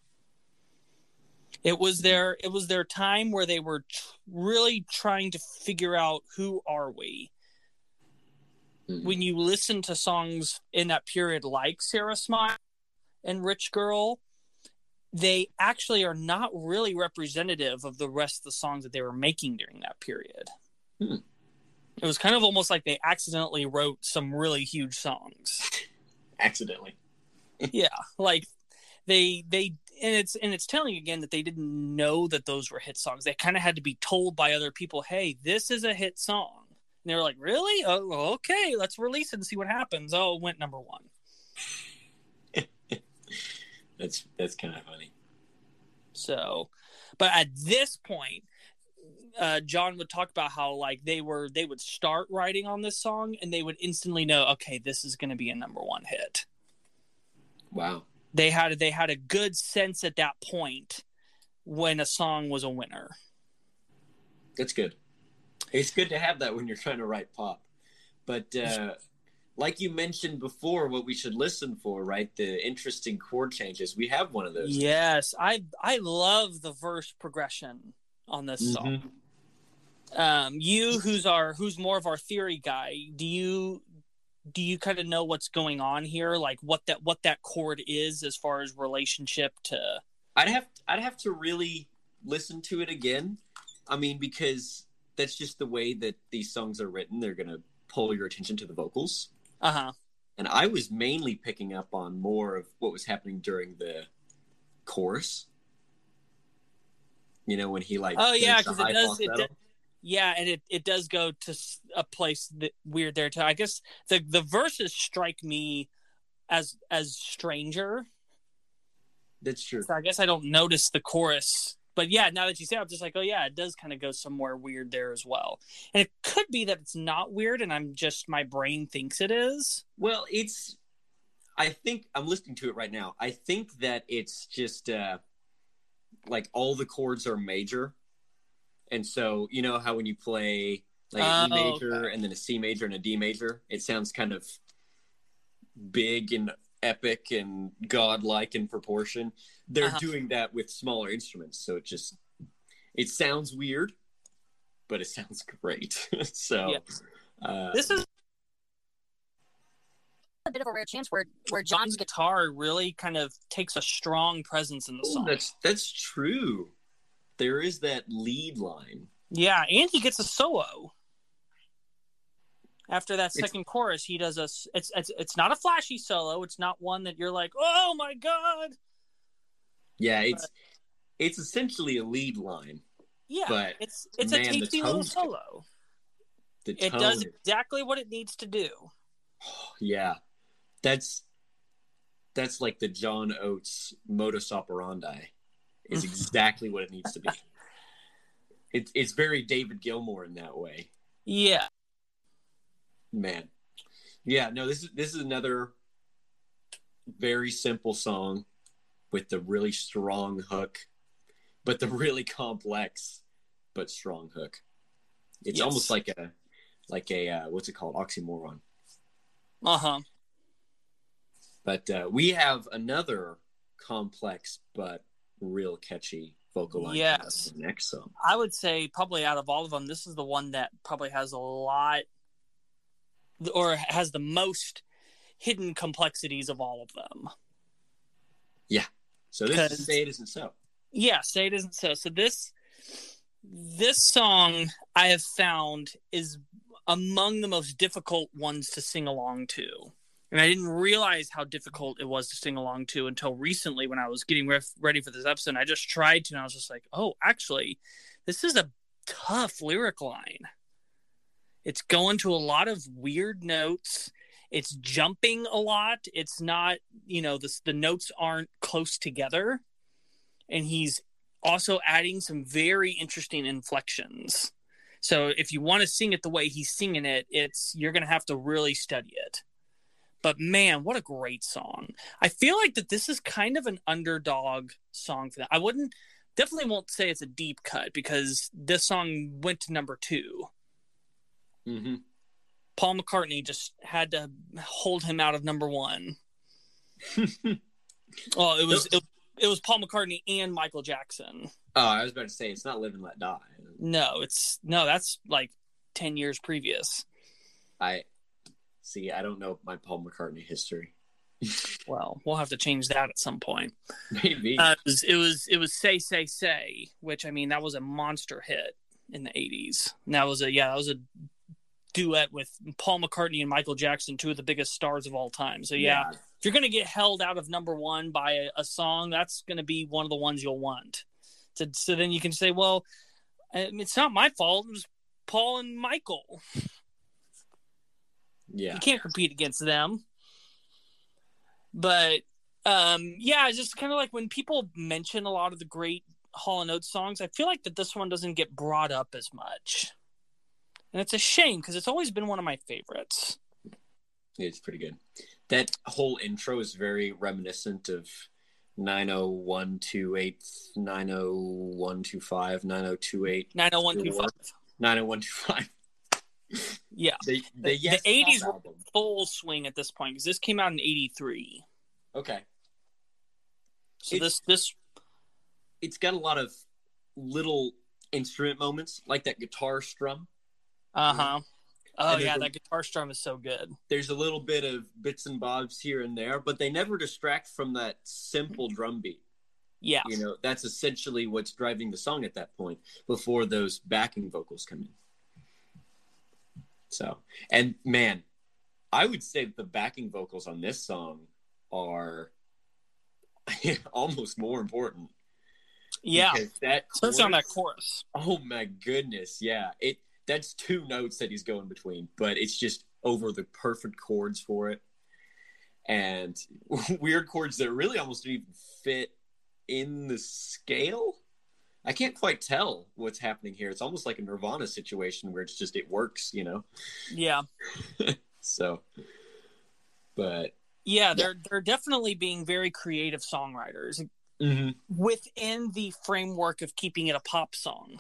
It was their it was their time where they were tr- really trying to figure out who are we. Mhm. When you listen to songs in that period, like Sara Smile, and Rich Girl, they actually are not really representative of the rest of the songs that they were making during that period. Hmm. It was kind of almost like they accidentally wrote some really huge songs. Accidentally. yeah, like they they and it's and it's telling again that they didn't know that those were hit songs. They kind of had to be told by other people, "Hey, this is a hit song." And they were like, "Really? Oh, okay. Let's release it and see what happens." Oh, it went number one. That's that's kind of funny. So, but at this point, uh, John would talk about how like they were they would start writing on this song and they would instantly know, okay, this is going to be a number one hit. Wow. They had they had a good sense at that point when a song was a winner. That's good. It's good to have that when you're trying to write pop. But uh, like you mentioned before, what we should listen for, right? The interesting chord changes. We have one of those. Yes, I I love the verse progression on this song. Um, you, who's our who's more of our theory guy, do you do you kind of know what's going on here? Like what that what that chord is as far as relationship to? I'd have I'd have to really listen to it again. I mean, because that's just the way that these songs are written. They're gonna pull your attention to the vocals. Uh huh. And I was mainly picking up on more of what was happening during the chorus. You know, when he like Oh yeah, because it does. It does yeah, and it, it does go to a place that weird there too. I guess the the verses strike me as as stranger. That's true. So I guess I don't notice the chorus. But yeah, now that you say it, I'm just like, oh yeah, it does kind of go somewhere weird there as well. And it could be that it's not weird and I'm just my brain thinks it is. Well, it's. I think I'm listening to it right now. I think that it's just uh, like all the chords are major, and so you know how when you play like an E Oh, major okay. and then a C major and a D major, it sounds kind of big and epic and godlike in proportion. They're Uh-huh. doing that with smaller instruments, so it just it sounds weird, but it sounds great. so. Uh, This is A bit of a rare chance where where John's John's guitar really kind of takes a strong presence in the Oh, song. that's that's true. There is that lead line. Yeah, and he gets a solo. After that It's- second chorus, he does a It's it's it's not a flashy solo. It's not one that you're like, oh my god. Yeah, it's it's essentially a lead line. Yeah, But, it's it's man, a tasty little solo. It does exactly what it needs to do. yeah, that's that's like the John Oates modus operandi. Is exactly what it needs to be. It's it's very David Gilmour in that way, Yeah, man. Yeah, no, this is this is another very simple song with the really strong hook, but the really complex but strong hook. It's Yes. almost like a like a uh, what's it called oxymoron. uh huh. But uh, we have another complex but real catchy vocal line. Yes. next song. I would say probably out of all of them, this is the one that probably has a lot, or has the most hidden complexities of all of them. Yeah. So this is say it isn't so. Yeah, say it isn't so. So this this song I have found is among the most difficult ones to sing along to. And I didn't realize how difficult it was to sing along to until recently when I was getting ref- ready for this episode. I just tried to, and I was just like, oh, actually, this is a tough lyric line. It's going to a lot of weird notes. It's jumping a lot. It's not, you know, the, the notes aren't close together. And he's also adding some very interesting inflections. So if you want to sing it the way he's singing it, it's you're going to have to really study it. But man, what a great song. I feel like that this is kind of an underdog song for that. I wouldn't definitely won't say it's a deep cut because this song went to number 2. Hmm Paul McCartney just had to hold him out of number 1. Well, it was it, it was Paul McCartney and Michael Jackson. oh, I was about to say it's not live and let die. No, it's no, that's like 10 years previous. I see. I don't know my Paul McCartney history. Well, we'll have to change that at some point. Maybe. Uh, it, was, it was it was say say say, which I mean that was a monster hit in the '80s. And that was a yeah, that was a duet with Paul McCartney and Michael Jackson, two of the biggest stars of all time. So yeah, if you're gonna get held out of number one by a, a song, that's gonna be one of the ones you'll want. So, so then you can say, well, it's not my fault. It was Paul and Michael. Yeah. You can't compete against them. But um, yeah, it's just kind of like when people mention a lot of the great Hall and Oates songs, I feel like that this one doesn't get brought up as much, and it's a shame because it's always been one of my favorites. It's pretty good. That whole intro is very reminiscent of 90128, 90125, 9028, Nine oh hundred oh one two five. 90125. Yeah, The, the, The- yes the 80s Pop album. full swing at this point because this came out in '83. Okay. So It- this this It's got a lot of little instrument moments, like that guitar strum. Uh huh. Oh yeah, a- that guitar strum is so good. There's a little bit of bits and bobs here and there, but they never distract from that simple drum beat. Yeah, You know, that's essentially what's driving the song at that point before those backing vocals come in. So, and man, I would say the backing vocals on this song are almost more important. yeah. that Especially on that chorus- chorus. Oh my goodness, yeah. It that's two notes that he's going between, but it's just over the perfect chords for it. And weird chords that really almost don't even fit in the scale. I can't quite tell what's happening here. It's almost like a Nirvana situation where it's just it works, you know. Yeah, So but yeah. They're they're definitely being very creative songwriters mm-hmm. within the framework of keeping it a pop song.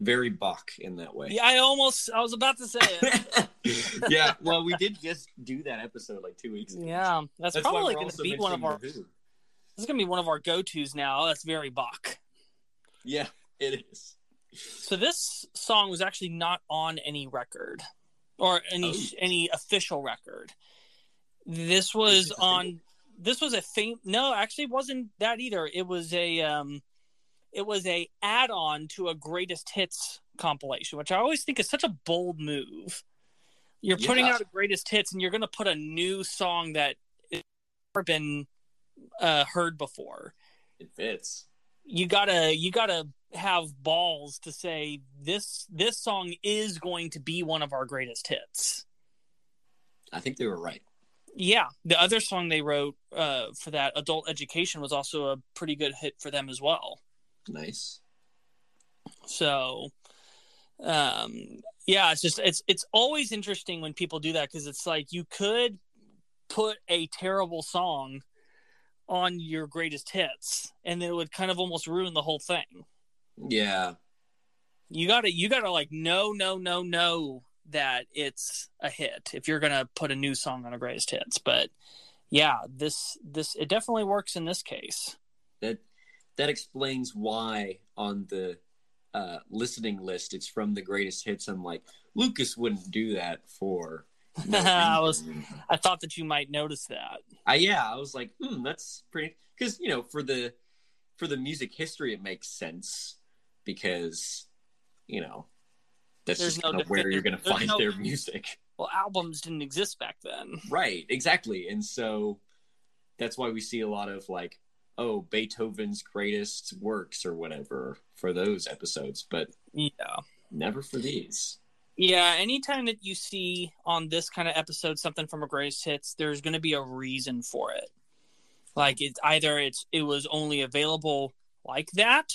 Very Bach in that way. Yeah, I almost I was about to say it. yeah, well, we did just do that episode like two weeks ago. yeah, that's, That's probably going to be one of our. This is going to be one of our go tos now. That's very Bach. Yeah, it is. So this song was actually not on any record or any Oh. any official record. This was on. This was a fame. No, actually, it wasn't that either. It was a um, it was a add on to a greatest hits compilation, which I always think is such a bold move. You're putting out a greatest hits, and you're going to put a new song that has never been uh, heard before It fits. you gotta you gotta have balls to say this this song is going to be one of our greatest hits I think they were right. yeah the other song they wrote uh, for that adult education was also a pretty good hit for them as well Nice. so um yeah it's just it's it's always interesting when people do that because it's like you could put a terrible song on your greatest hits and then it would kind of almost ruin the whole thing Yeah. you gotta you gotta like no no no no that it's a hit if you're gonna put a new song on a greatest hits but yeah this this it definitely works in this case That that explains why on the uh, listening list it's from the greatest hits. I'm like, Lucas wouldn't do that for no I was- i thought that you might notice that I yeah, I was like, hmm, that's pretty because you know for the for the music history it makes sense because you know that's There's just no kind of where you're going to find no- their music. well albums didn't exist back then Right, exactly. And so that's why we see a lot of like, oh, Beethoven's greatest works or whatever for those episodes, but yeah never for these. yeah anytime that you see on this kind of episode something from a greatest hits there's going to be a reason for it like it's either it's it was only available like that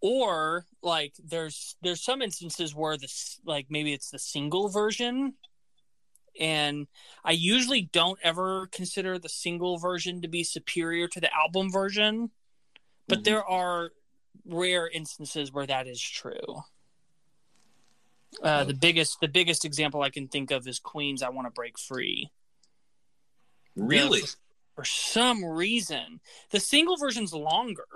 or like there's there's some instances where this like maybe it's the single version and i usually don't ever consider the single version to be superior to the album version but Mhm. there are rare instances where that is true. Uh, the biggest the biggest example i can think of is queen's i want to break free. Really? for some reason the single version's longer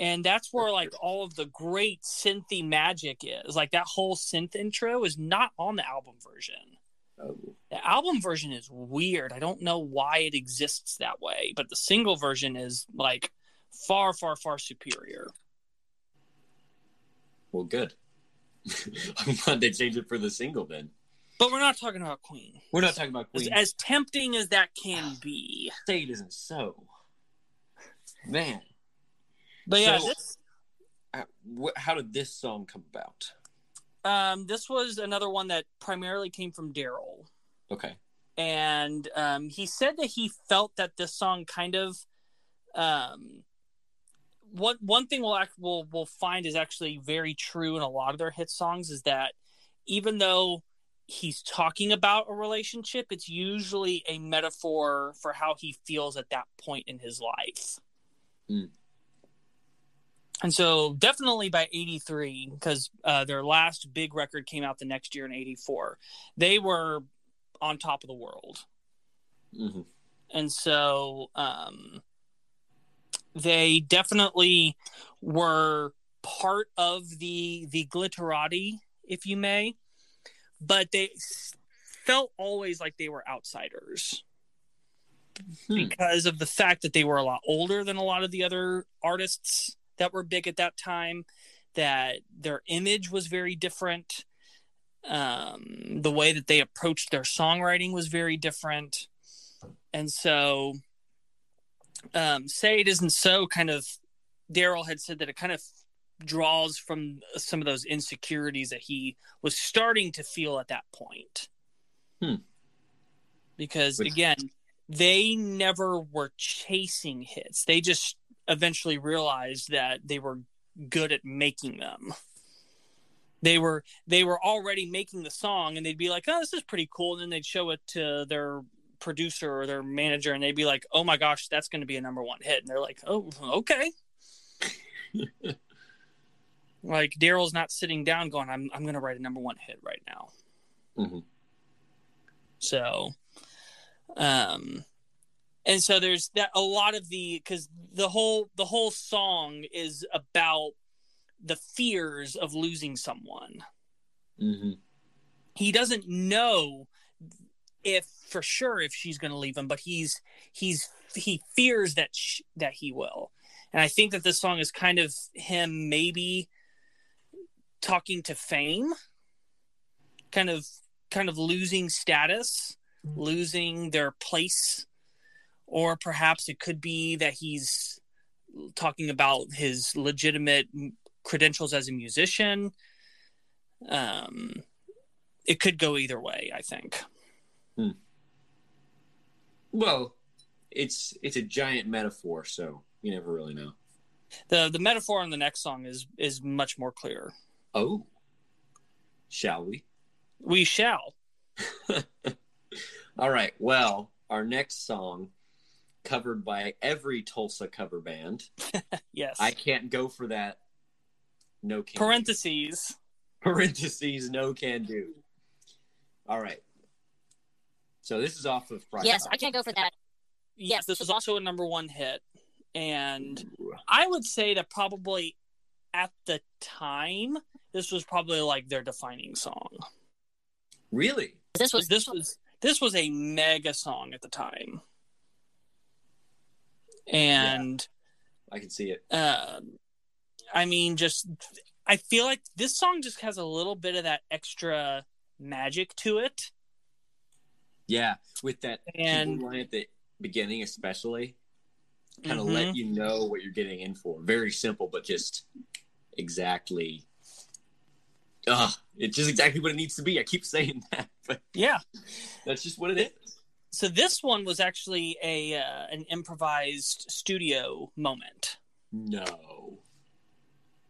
and that's where like all of the great synthy magic is. Like that whole synth intro is not on the album version Oh, The album version is weird. I don't know why it exists that way, but the single version is like far, far, far superior. well, good. I'm glad they changed it for the single then. But we're not talking about Queen. We're not talking about As, Queen. as tempting as that can be. Say it isn't so. Man, But yeah, So- this, uh, how did this song come about? Um, this was another one that primarily came from Daryl. Okay. and um, he said that he felt that this song kind of um, what one thing we'll, act, we'll we'll find is actually very true in a lot of their hit songs is that even though he's talking about a relationship, it's usually a metaphor for how he feels at that point in his life. Hmm. And so, definitely by '83, because uh, their last big record came out the next year in '84, they were on top of the world. Hmm and so um, they definitely were part of the the glitterati, if you may, but they felt always like they were outsiders Hmm. because of the fact that they were a lot older than a lot of the other artists that were big at that time. That their image was very different. Um, the way that they approached their songwriting was very different and so um say it isn't so kind of daryl had said that it kind of draws from some of those insecurities that he was starting to feel at that point Hmm. because Which- again they never were chasing hits they just eventually realized that they were good at making them. They were they were already making the song and they'd be like oh this is pretty cool. And then they'd show it to their producer or their manager and they'd be like oh my gosh that's going to be a number one hit. And they're like oh okay. Like daryl's not sitting down going i'm, I'm going to write a number one hit right now. Mhm. so um and so there's that a lot of the because the whole the whole song is about the fears of losing someone. Hmm he doesn't know if for sure if she's going to leave him but he's he's he fears that sh- that he will. And i think that this song is kind of him maybe talking to fame kind of kind of losing status losing their place or perhaps it could be that he's talking about his legitimate credentials as a musician um it could go either way i think Well, it's it's a giant metaphor, so you never really know. the the metaphor in the next song is is much more clear Oh, shall we? we shall All right. Well, our next song, covered by every Tulsa cover band. yes I can't go for that. No can. do. parentheses Parentheses. No can do. All right. So this is off of Friday. Yes, I can't go for that. yes this was also a number one hit and Ooh. i would say that probably at the time this was probably like their defining song Really? This was this was this was a mega song at the time and I can see it. um I mean, just I feel like this song just has a little bit of that extra magic to it, Yeah, with that and line at the beginning, especially, kind of Mhm. let you know what you're getting in for. Very simple, but just exactly. Ugh, it's just exactly what it needs to be. I keep saying that, but yeah. that's just what it is. So this one was actually a uh, an improvised studio moment. No.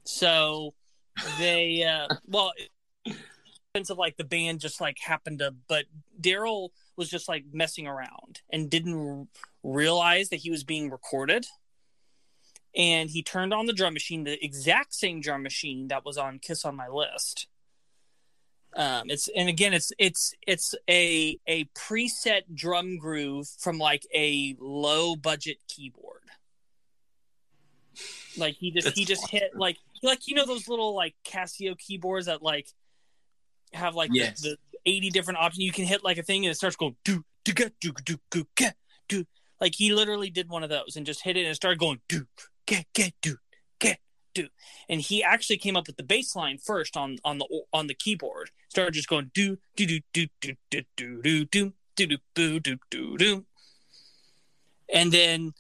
So they, uh, well, sense of like the band just like happened to, but Daryl was just like messing around and didn't r- realize that he was being recorded. And he turned on the drum machine, the exact same drum machine that was on Kiss on My List. Um, it's and again, it's it's it's a a preset drum groove from like a low budget keyboard. Like he just he just hit like like you know those little like Casio keyboards that like have like Yes. the, the 80 different options. You can hit like a thing and it starts going do do get do do do get do. Like he literally did one of those and just hit it and it started going do get get do do. And he actually came up with the bass line first on on the on the keyboard. Started just going do do do do do do do do do do do do do do do. And then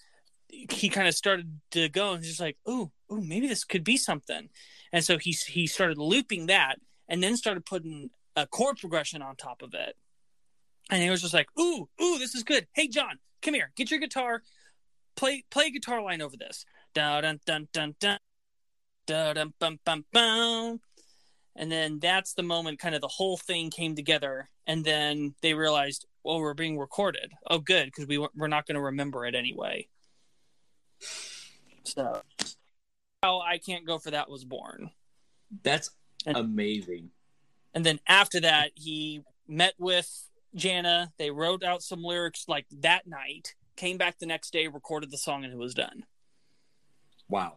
he kind of started to go and just like, ooh, ooh, maybe this could be something. And so he he started looping that and then started putting a chord progression on top of it. And he was just like, ooh, ooh, this is good. Hey John, come here, get your guitar, play play a guitar line over this. Dun dun dun dun dun dun dun bum bum bum. And then that's the moment kind of the whole thing came together. And then they realized, well, we're being recorded. Oh, good, because we we're not going to remember it anyway. So, how I can't go for that was born. That's And- amazing. And then after that, he met with Janna. They wrote out some lyrics like that night. Came back the next day, recorded the song, and it was done. Wow.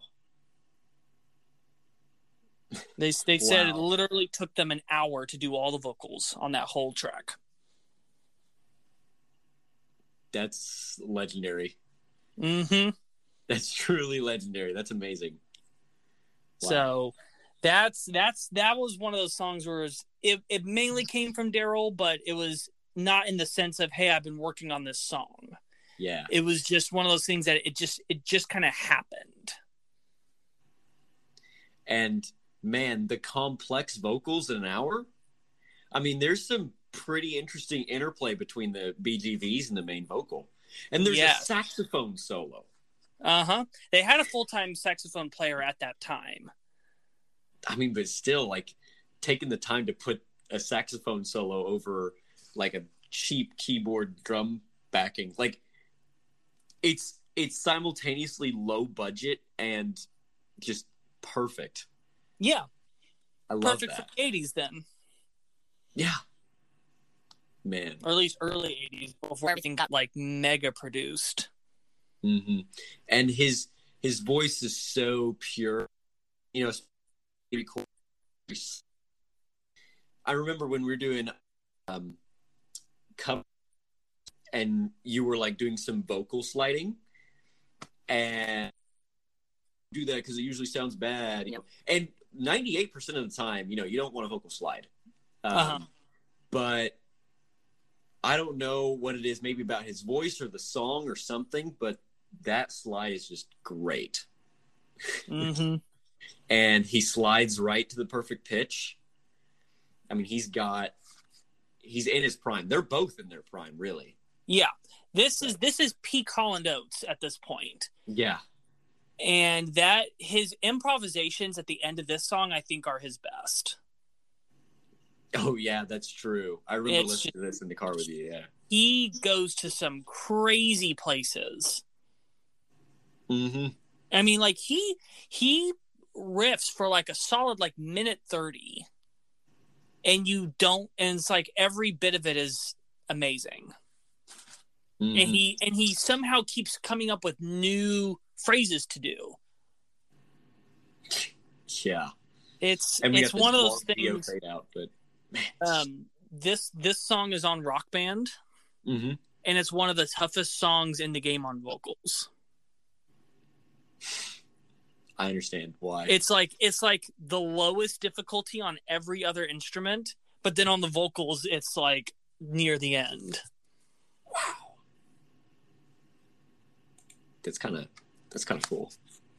They they said it literally took them an hour to do all the vocals on that whole track. That's legendary. Mm-hmm. That's truly legendary. That's amazing. Wow. So that's that's that was one of those songs where it, was, it it mainly came from Daryl, but it was not in the sense of hey, I've been working on this song. Yeah. It was just one of those things that it just it just kind of happened. And man, the complex vocals in an hour. I mean, there's some pretty interesting interplay between the BGVs and the main vocal. And there's Yeah. a saxophone solo. Uh huh. They had a full time saxophone player at that time. I mean, but still, like taking the time to put a saxophone solo over like a cheap keyboard drum backing, like it's it's simultaneously low budget and just perfect. Yeah, I love perfect that. for the '80s then, Yeah, man. or at least early '80s before everything got like mega produced. hmm And his his voice is so pure. You know, it's. I remember when we were doing um cover and you were like doing some vocal sliding and do that because it usually sounds bad, you know. And 98% of the time, you know, you don't want a vocal slide. Um, Uh-huh. But I don't know what it is, maybe about his voice or the song or something, but that slide is just great. Mm-hmm. And he slides right to the perfect pitch. I mean, he's got, he's in his prime. They're both in their prime, really. Yeah, this is this is peak Hall and Oates at this point. Yeah. And that his improvisations at the end of this song i think are his best Oh, yeah, that's true. I remember It's listening to this in the car with you. Yeah. he goes to some crazy places Mm-hmm. i mean like he he riffs for like a solid like minute 30 and you don't and it's like every bit of it is amazing Mm-hmm. and he and he somehow keeps coming up with new phrases to do yeah. it's it's one of those things out, but um this this song is on rock band mm-hmm. and it's one of the toughest songs in the game on vocals. I understand why. It's like it's like the lowest difficulty on every other instrument, but then on the vocals it's like near the end. wow. That's kind of that's kind of cool.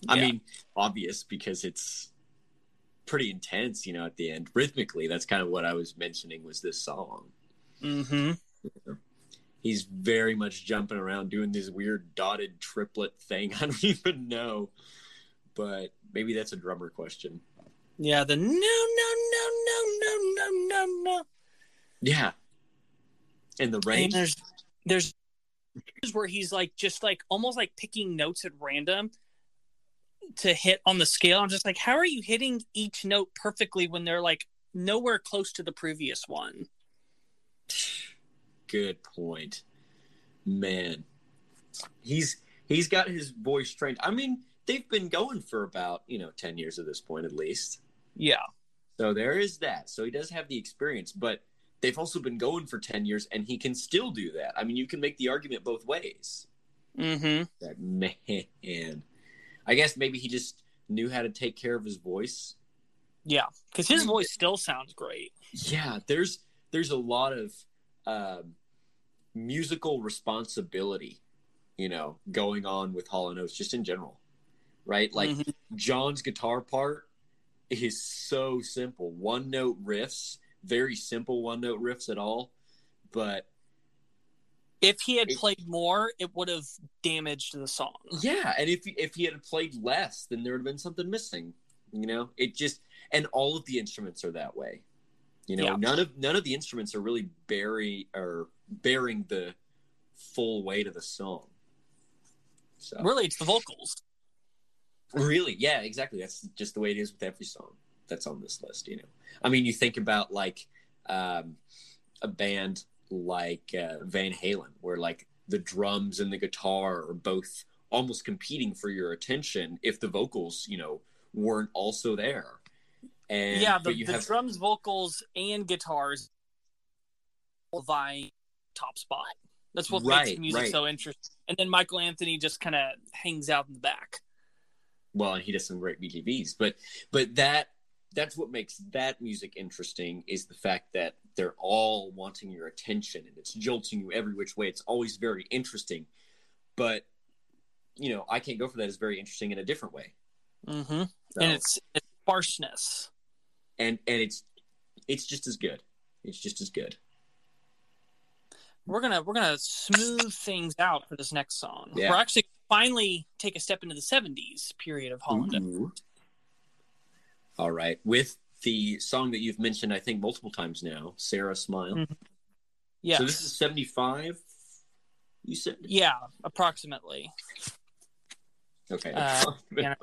Yeah. I mean, obvious because it's pretty intense, you know, at the end rhythmically. That's kind of what I was mentioning was this song. Mm-hmm. He's very much jumping around doing this weird dotted triplet thing. I don't even know, but maybe that's a drummer question. Yeah, the no, no, no, no, no, no, no, no. Yeah, and the range. And there's, there's where he's like just like almost like picking notes at random to hit on the scale. I'm just like, how are you hitting each note perfectly when they're like nowhere close to the previous one? Good point. Man. He's he's got his voice trained. I mean, they've been going for about, you know, 10 years at this point at least. Yeah. So there is that. So he does have the experience, but they've also been going for 10 years and he can still do that. I mean, you can make the argument both ways. Mm-hmm. That man. I guess maybe he just knew how to take care of his voice. Yeah, because his voice still sounds great. Yeah, there's there's a lot of um, musical responsibility, you know, going on with Hall and Oates just in general, right? Like Mhm. John's guitar part is so simple, one note riffs, very simple one note riffs at all, but If he had It- played more, it would have damaged the song. Yeah, and if if he had played less, then there would have been something missing. You know, it just and all of the instruments are that way. You know, Yeah. none of none of the instruments are really bearing or bearing the full weight of the song. So Really, it's the vocals. really, yeah, exactly. That's just the way it is with every song that's on this list. You know, I mean, you think about like um, a band like uh, Van Halen, where like the drums and the guitar are both almost competing for your attention if the vocals, you know, weren't also there. And yeah, the, the have drums, vocals, and guitars vying top spot. That's what Right, makes music right. so interesting. And then Michael Anthony just kind of hangs out in the back. well, and he does some great BGVs, but but that that's what makes that music interesting is the fact that they're all wanting your attention and it's jolting you every which way. It's always very interesting, but you know I can't go for that It's very interesting in a different way. Mm-hmm. So- And it's, it's sparseness. and and it's it's just as good. It's just as good. We're gonna we're gonna smooth things out for this next song. Yeah. We're actually finally take a step into the '70s period of Hall and. Ooh. All right, with the song that you've mentioned, I think multiple times now, "Sara Smile." Mhm. Yes. So this is seventy-five. You said yeah, approximately. okay. Uh, yeah.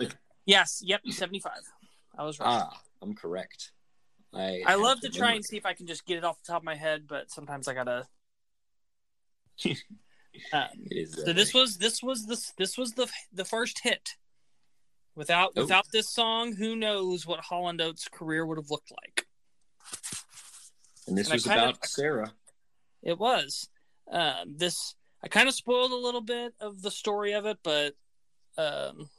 Yes. Yep. Seventy-five. I was right. ah, I'm correct. I I love the to try and see if I can just get it off the top of my head, but sometimes I gotta. um, so uh, this was this was this this was the the first hit. Without Oh. without this song, who knows what Hall and Oates' career would have looked like? and this and was about Sara. It was. Um, this I kind of spoiled a little bit of the story of it, but um,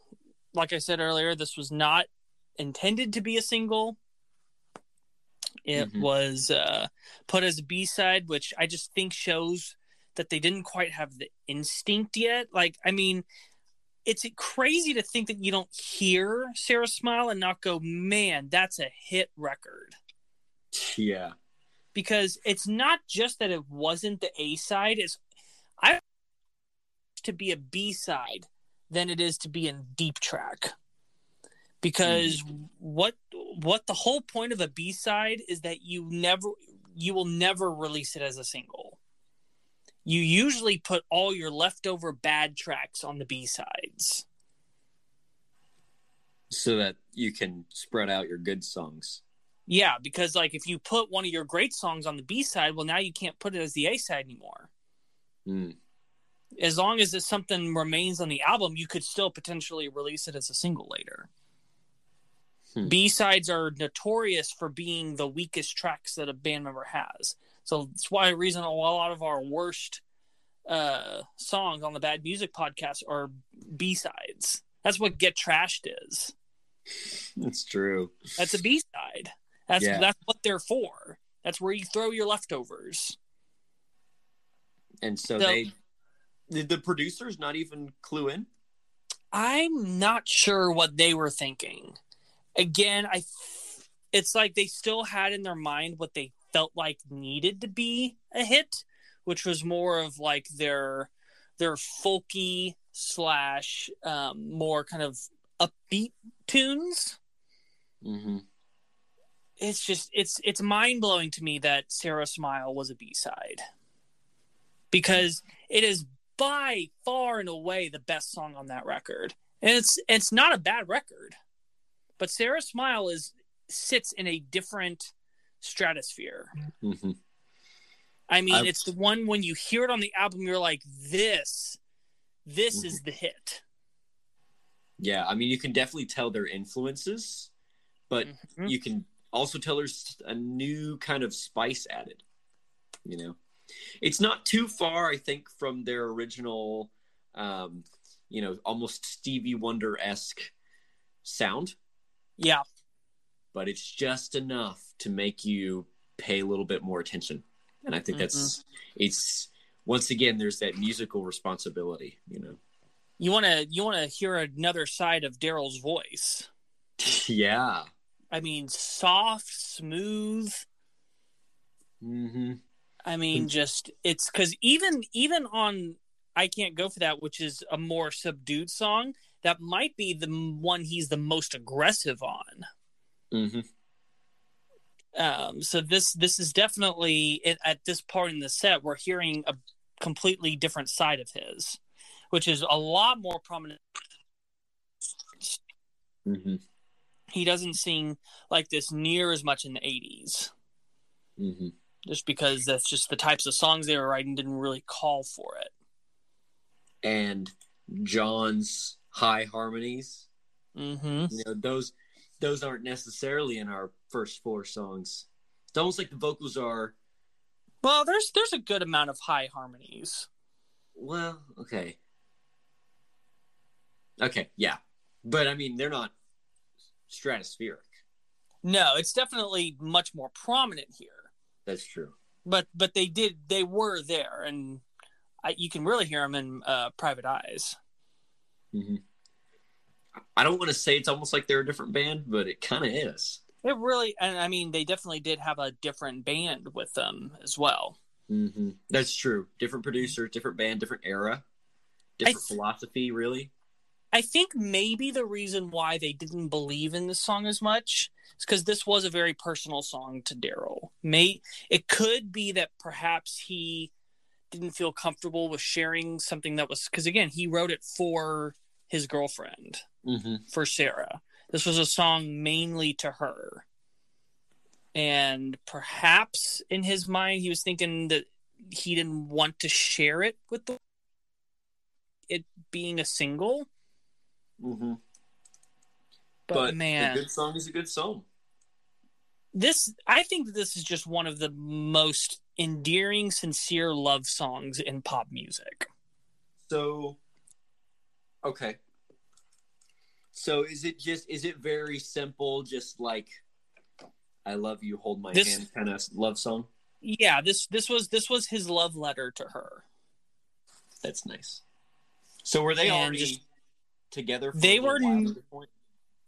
like I said earlier, this was not intended to be a single. It Mhm. was uh, put as a B side, which I just think shows that they didn't quite have the instinct yet. Like, I mean, it's crazy to think that you don't hear Sara Smile and not go, man, that's a hit record Yeah, because it's not just that it wasn't the A side. It's I to be a B side than it is to be in deep track. Because mm-hmm. what what the whole point of a B side is that you never you will never release it as a single. You usually put all your leftover bad tracks on the B sides. so that you can spread out your good songs. Yeah, because like if you put one of your great songs on the B side, well now you can't put it as the A side anymore. Mm. as long as it's something remains on the album, you could still potentially release it as a single later. Hmm. B sides are notorious for being the weakest tracks that a band member has. So that's why a reason a lot of our worst uh, songs on the Bad Music podcast are B sides. That's what Get Trashed is. That's true. That's a B side. That's Yeah. that's what they're for. That's where you throw your leftovers. And so, So- they did the producers not even clue in. I'm not sure what they were thinking. Again, I it's like they still had in their mind what they felt like needed to be a hit, which was more of like their their folky slash um, more kind of upbeat tunes. Mm-hmm. It's just it's it's mind blowing to me that Sara Smile was a B side because it is by far and away the best song on that record, and it's it's not a bad record, but Sara Smile is sits in a different stratosphere. Mm-hmm. I mean, I've- it's the one when you hear it on the album, you're like, this, this is the hit. Yeah, I mean, you can definitely tell their influences, but Mhm. you can also tell there's a new kind of spice added. You know, it's not too far, I think, from their original, um, you know, almost Stevie Wonder esque sound, Yeah. But it's just enough to make you pay a little bit more attention. And I think that's it's once again there's that musical responsibility, you know. You want to you want to hear another side of Daryl's voice. yeah. I mean, soft, smooth. hmm I mean, just it's because even even on I can't go for that, which is a more subdued song. That might be the one he's the most aggressive on. Hmm Um, so this this is definitely at- this part in the set we're hearing a completely different side of his, which is a lot more prominent. hmm He doesn't seem like this near as much in the '80s. hmm just because that's just the types of songs they were writing didn't really call for it. And John's high harmonies, Mm-hmm. you know, those those aren't necessarily in our first four songs. It's almost like the vocals are Well, there's there's a good amount of high harmonies. well, okay. Okay, yeah. But I mean, they're not stratospheric. No, it's definitely much more prominent here. That's true. But but they did they were there, and I, you can really hear them in uh, Private Eyes. hmm I don't want to say it's almost like they're a different band, but it kind of is. It really, and I mean, they definitely did have a different band with them as well. hmm That's true. Different producer, different band, different era, different th- philosophy. Really. I think maybe the reason why they didn't believe in this song as much is because this was a very personal song to Daryl. May it could be that perhaps he didn't feel comfortable with sharing something that was because again he wrote it for his girlfriend hmm for Sara. This was a song mainly to her, and perhaps in his mind he was thinking that he didn't want to share it with the it being a single. hmm But, But man, a good song is a good song. this I think that this is just one of the most endearing, sincere love songs in pop music. So, okay. So is it just is it very simple, just like "I love you, hold my This- hand" kind of love song? Yeah, this this was this was his love letter to her. That's nice. So were they And already just- together? For They a were while at this point?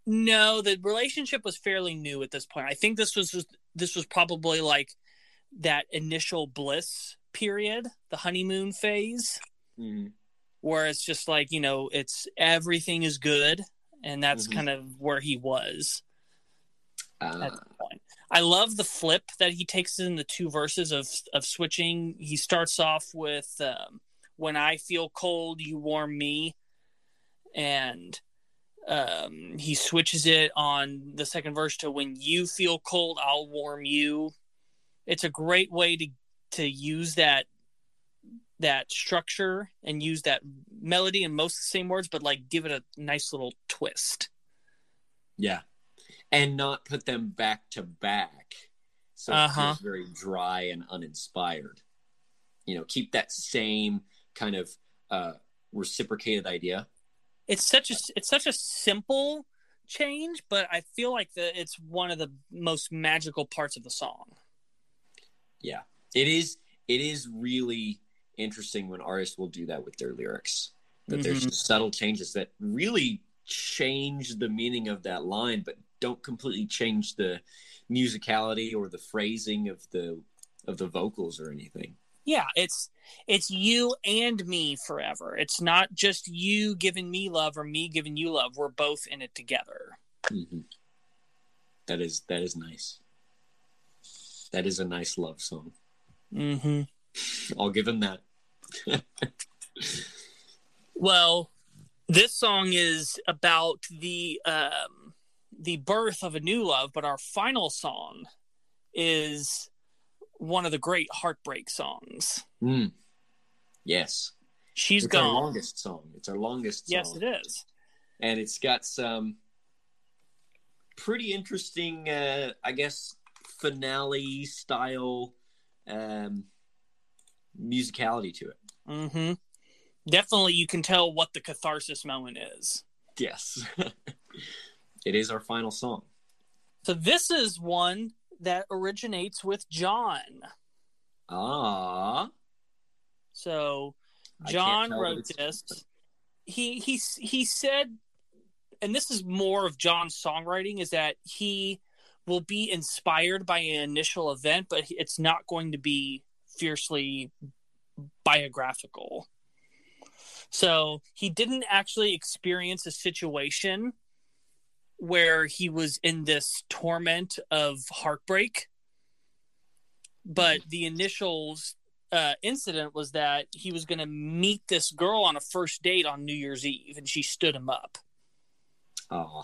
No, the relationship was fairly new at this point. I think this was just, this was probably like that initial bliss period, the honeymoon phase, Mhm. where it's just like you know, it's everything is good, and that's Mhm. kind of where he was. Uh, at this point. I love the flip that he takes in the two verses of of switching. He starts off with um, "When I feel cold, you warm me," and um, he switches it on the second verse to "When you feel cold, I'll warm you." It's a great way to to use that that structure and use that melody and most of the same words, but like give it a nice little twist. yeah, and not put them back to back, so it Uh-huh. feels very dry and uninspired. You know, keep that same kind of uh, reciprocated idea. it's such a it's such a simple change, but I feel like the it's one of the most magical parts of the song. Yeah, it is. It is really interesting when artists will do that with their lyrics. That there's Mhm. just subtle changes that really change the meaning of that line, but don't completely change the musicality or the phrasing of the of the vocals or anything. Yeah, it's it's you and me forever. It's not just you giving me love or me giving you love. We're both in it together. hmm That is that is nice. That is a nice love song. Mm-hmm. I'll give him that. Well, this song is about the um, the birth of a new love, but our final song is one of the great heartbreak songs. Mm. Yes, She's it's our gone. longest song. It's our longest. Song. Yes, it is. and it's got some pretty interesting, uh, I guess, finale style um, musicality to it. Mm-hmm. Definitely, you can tell what the catharsis moment is. Yes. it is our final song. So this is one that originates with John. Ah. So John wrote this. He he he said, and this is more of John's songwriting, is that he will be inspired by an initial event, but it's not going to be fiercely biographical. So he didn't actually experience a situation where he was in this torment of heartbreak. But the initial uh, incident was that he was going to meet this girl on a first date on New Year's Eve, and she stood him up. Oh.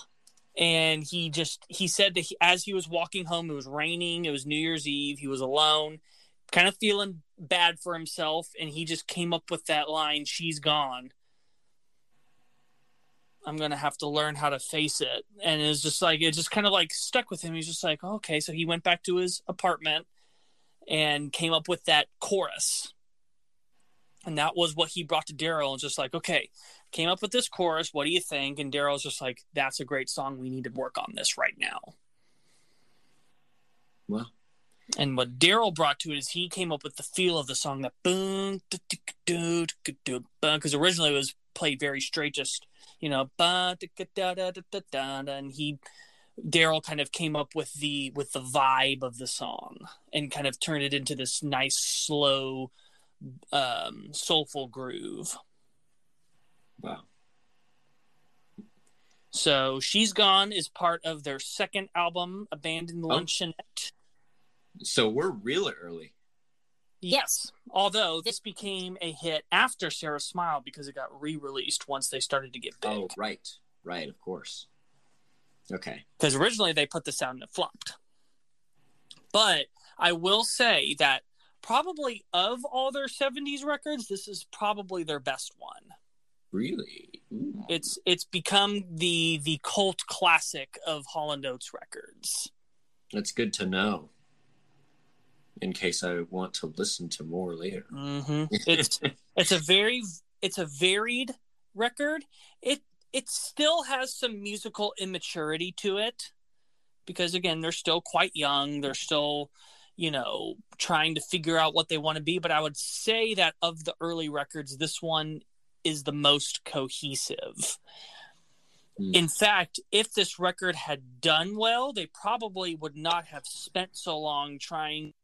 And he just he said that he, as he was walking home, it was raining. It was New Year's Eve. He was alone, kind of feeling bad for himself, and he just came up with that line, "She's gone." I'm gonna have to learn how to face it, and it's just like it just kind of like stuck with him. He's just like, oh, okay, so he went back to his apartment and came up with that chorus, and that was what he brought to Daryl. And just like, okay, came up with this chorus. What do you think? And Daryl's just like, that's a great song. We need to work on this right now. Well, And what Daryl brought to it is he came up with the feel of the song that boom, because originally it was played very straight, just you know, ba, da, da, da, da, da, da, da, and he Daryl kind of came up with the with the vibe of the song and kind of turned it into this nice, slow, um, soulful groove. wow. So she's gone is part of their second album, Abandoned Luncheonette. So we're really early. Yes, although this became a hit after Sara Smile because it got re-released once they started to get big. Oh, right. Right, of course. Okay. Because originally they put this out and it flopped. But I will say that probably of all their 70s records, this is probably their best one. Really? Ooh. It's it's become the the cult classic of Hall and Oates records. That's good to know. In case I want to listen to more later. hmm It's it's a very it's a varied record. It it still has some musical immaturity to it because again they're still quite young. They're still you know trying to figure out what they want to be. But I would say that of the early records, this one is the most cohesive. Hmm. In fact, if this record had done well, they probably would not have spent so long trying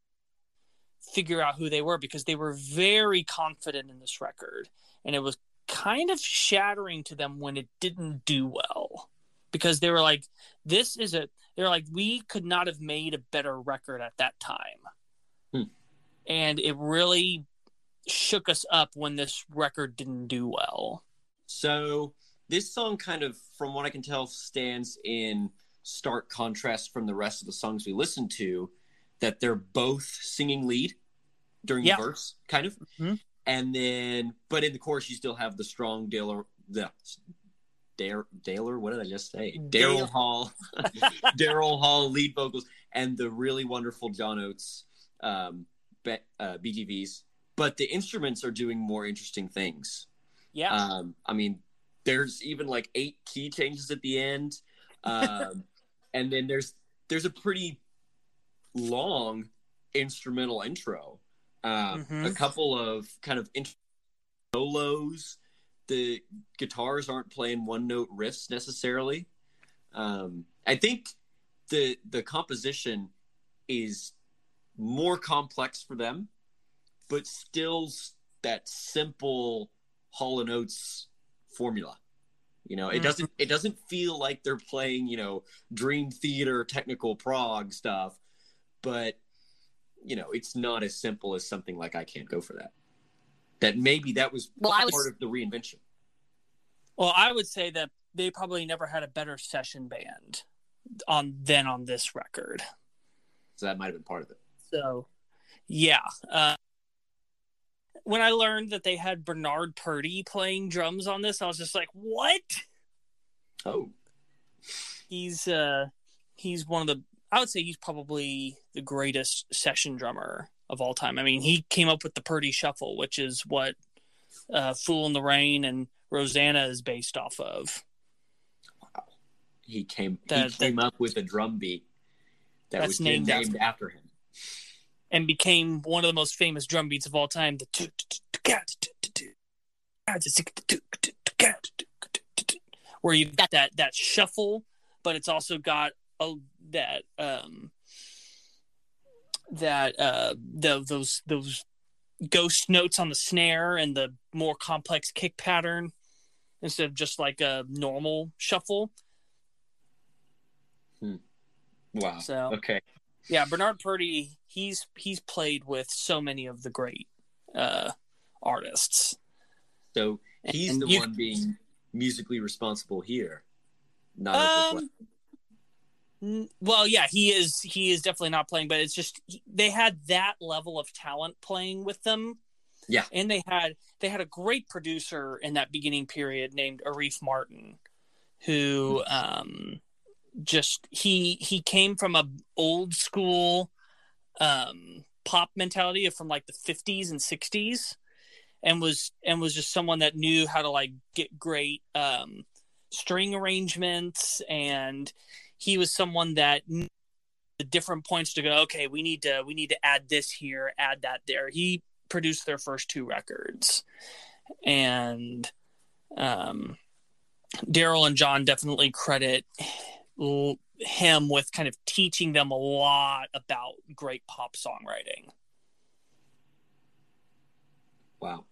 figure out who they were because they were very confident in this record and it was kind of shattering to them when it didn't do well because they were like this is a they're like we could not have made a better record at that time Hmm. and it really shook us up when this record didn't do well So this song kind of, from what I can tell, stands in stark contrast from the rest of the songs we listened to. That they're both singing lead during Yeah. the verse, kind of, Mhm. and then, but in the chorus, you still have the strong Daler, the Dare Daler. What did I just say? Daryl Hall, Daryl Hall lead vocals, and the really wonderful John Oates um, be, uh, BGVs. But the instruments are doing more interesting things. yeah Um, I mean, there's even like eight key changes at the end, um, and then there's there's a pretty long instrumental intro. Um, Mhm. A couple of kind of int- solos. The guitars aren't playing one note riffs necessarily. Um, I think the the composition is more complex for them, but still that simple Hall and Oates formula. You know, it Mhm. doesn't it doesn't feel like they're playing, you know, Dream Theater technical prog stuff, but you know, it's not as simple as something like I can't go for that. That maybe that was Well, part was- of the reinvention. Well, I would say that they probably never had a better session band on than on this record. So that might have been part of it. So, yeah. Uh, when I learned that they had Bernard Purdie playing drums on this, I was just like, "What?" Oh, He's uh, he's one of the. I would say he's probably the greatest session drummer of all time. I mean, he came up with the Purdie Shuffle, which is what uh, "Fool in the Rain" and "Rosanna" is based off of. Wow. He came That- he came up with a drum beat that That's was named named after him. and became one of the most famous drum beats of all time. The where you've got that that shuffle, but it's also got a, that um that uh the, those those ghost notes on the snare and the more complex kick pattern instead of just like a normal shuffle. Wow. So- okay. yeah bernard purdie he's he's played with so many of the great uh artists So he's And the you- one being musically responsible here. Not um well yeah he is he is definitely not playing but it's just they had that level of talent playing with them Yeah. and they had they had a great producer in that beginning period named arif mardin who um just he he came from a old school um pop mentality from like the 50s and 60s and was and was just someone that knew how to like get great um string arrangements and he was someone that the different points to go okay we need to we need to add this here add that there he produced their first two records and um daryl and john definitely credit him with kind of teaching them a lot about great pop songwriting Wow.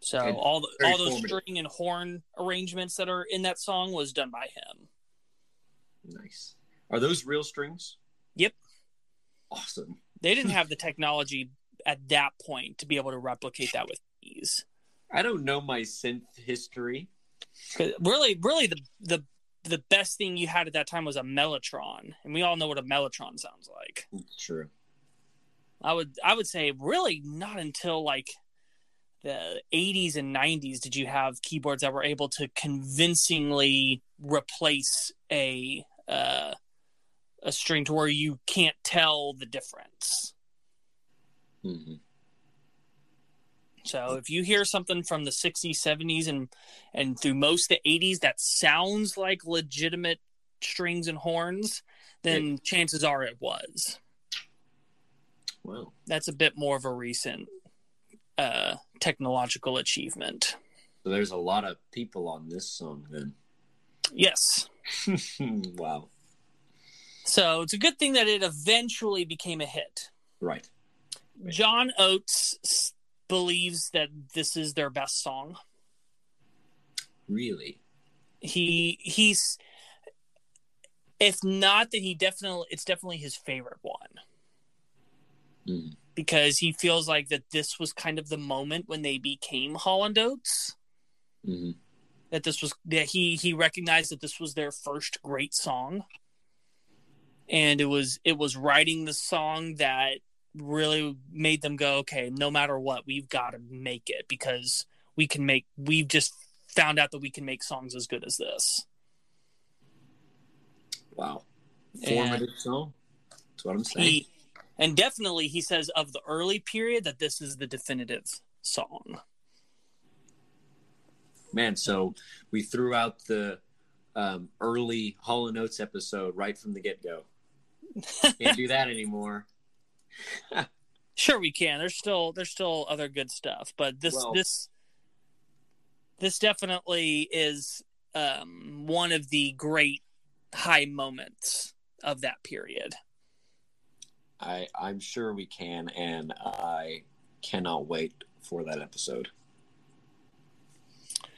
so And all the all those formative. string and horn arrangements that are in that song was done by him Nice. Are those real strings? Yep. Awesome. they didn't have the technology at that point to be able to replicate that with ease. I don't know my synth history. Really, really, the the the best thing you had at that time was a mellotron, and we all know what a mellotron sounds like. True. I would I would say really not until like the 80s and 90s did you have keyboards that were able to convincingly replace a uh, a string to where you can't tell the difference. hmm So if you hear something from the 60s, 70s, and and through most of the 80s that sounds like legitimate strings and horns, then chances are it was. Well, That's a bit more of a recent uh, technological achievement. so there's a lot of people on this song then. Yes. wow. So it's a good thing that it eventually became a hit. Right. John Oates believes that this is their best song. Really? He he's if not then he definitely it's definitely his favorite one Mhm. because he feels like that this was kind of the moment when they became Hall and Oates. hmm That this was that he he recognized that this was their first great song. And it was it was writing the song that really made them go, okay, no matter what, we've got to make it because we can make we've just found out that we can make songs as good as this. Wow. And- Formative song. That's what I'm saying. He and definitely he says of the early period that this is the definitive song. Man, so we threw out the um, early Hall and Oates episode right from the get go. Can't do that anymore. Sure, we can. There's still there's still other good stuff, but this Well- this this definitely is um, one of the great high moments of that period. I I'm sure we can, and I cannot wait for that episode.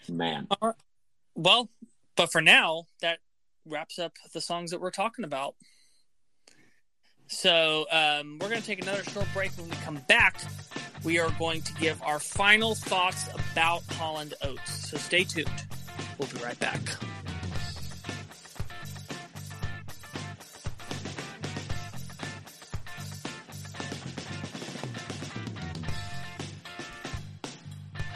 Man, Well, but for now, that wraps up the songs that we're talking about. So um, we're going to take another short break. When we come back, we are going to give our final thoughts about Hall and Oates. So stay tuned. We'll be right back.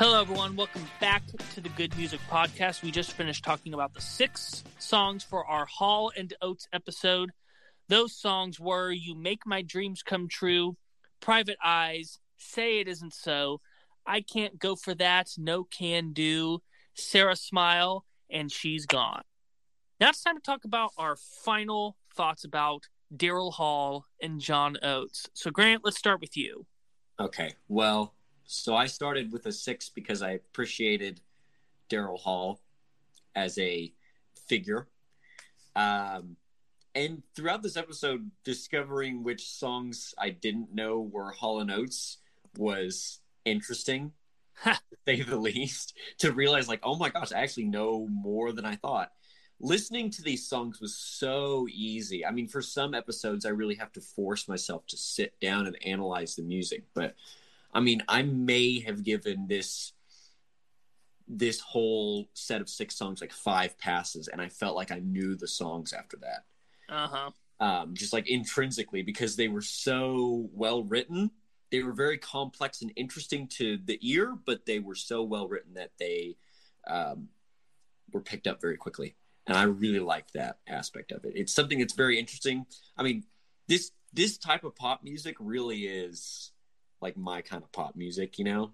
Hello, everyone. Welcome back to the Good Music Podcast. We just finished talking about the six songs for our Hall and Oates episode. Those songs were You Make My Dreams Come True, Private Eyes, Say It Isn't So, I Can't Go For That, No Can Do, Sara Smile, and She's Gone. Now it's time to talk about our final thoughts about Daryl Hall and John Oates. So, Grant, let's start with you. Okay. Well, so I started with a six because I appreciated Daryl Hall as a figure. Um, and throughout this episode, discovering which songs I didn't know were Hall and Oates was interesting, to say the least. To realize, like, oh my gosh, I actually know more than I thought. Listening to these songs was so easy. I mean, for some episodes, I really have to force myself to sit down and analyze the music. But I mean, I may have given this this whole set of six songs like five passes, and I felt like I knew the songs after that. Uh huh. Um, just like intrinsically, because they were so well written. They were very complex and interesting to the ear, but they were so well written that they um, were picked up very quickly. And I really like that aspect of it. It's something that's very interesting. I mean, this this type of pop music really is like my kind of pop music, you know?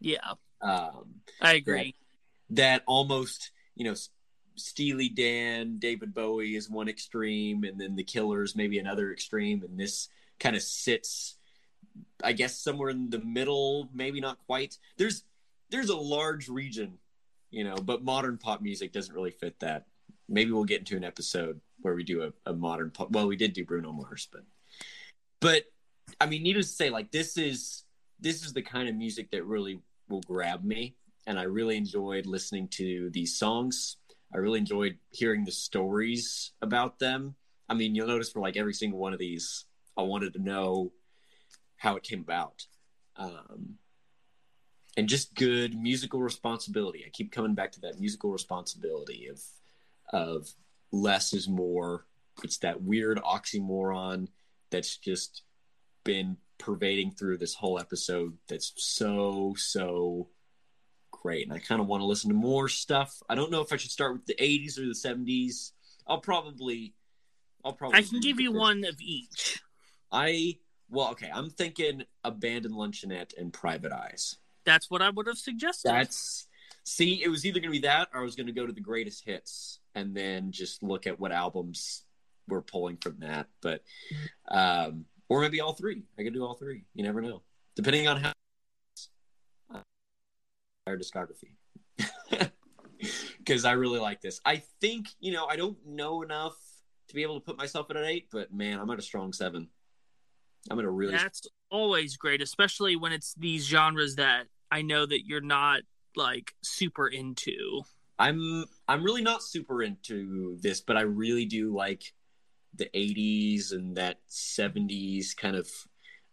Yeah, Um, I agree. that almost you know Steely Dan, David Bowie is one extreme, and then the Killers maybe another extreme, and this kind of sits, I guess, somewhere in the middle, maybe not quite. There's there's a large region, you know, but modern pop music doesn't really fit that. Maybe we'll get into an episode where we do a, a modern pop. Well, we did do Bruno Mars, but but I mean, needless to say, like this is this is the kind of music that really will grab me and I really enjoyed listening to these songs. I really enjoyed hearing the stories about them. I mean, you'll notice for like every single one of these, I wanted to know how it came about. Um, and just good musical responsibility. I keep coming back to that musical responsibility of of less is more. It's that weird oxymoron that's just been pervading through this whole episode that's so so great. And i kind of want to listen to more stuff. I don't know if i should start with the 80s or the 70s i'll probably i'll probably I can give you one of each. i well okay i'm thinking abandoned luncheonette and private eyes. That's what I would have suggested. that's see it was either going to be that or i was going to go to the greatest hits and then just look at what albums we're pulling from that. But um or maybe all three. I could do all three. You never know. Depending on how our discography. Because i really like this. I think you know i don't know enough to be able to put myself at an eight but man i'm at a strong seven. I'm at a really That's always great, especially when it's these genres that I know that you're not like super into. I'm I'm really not super into this, but I really do like the 80s and that 70s kind of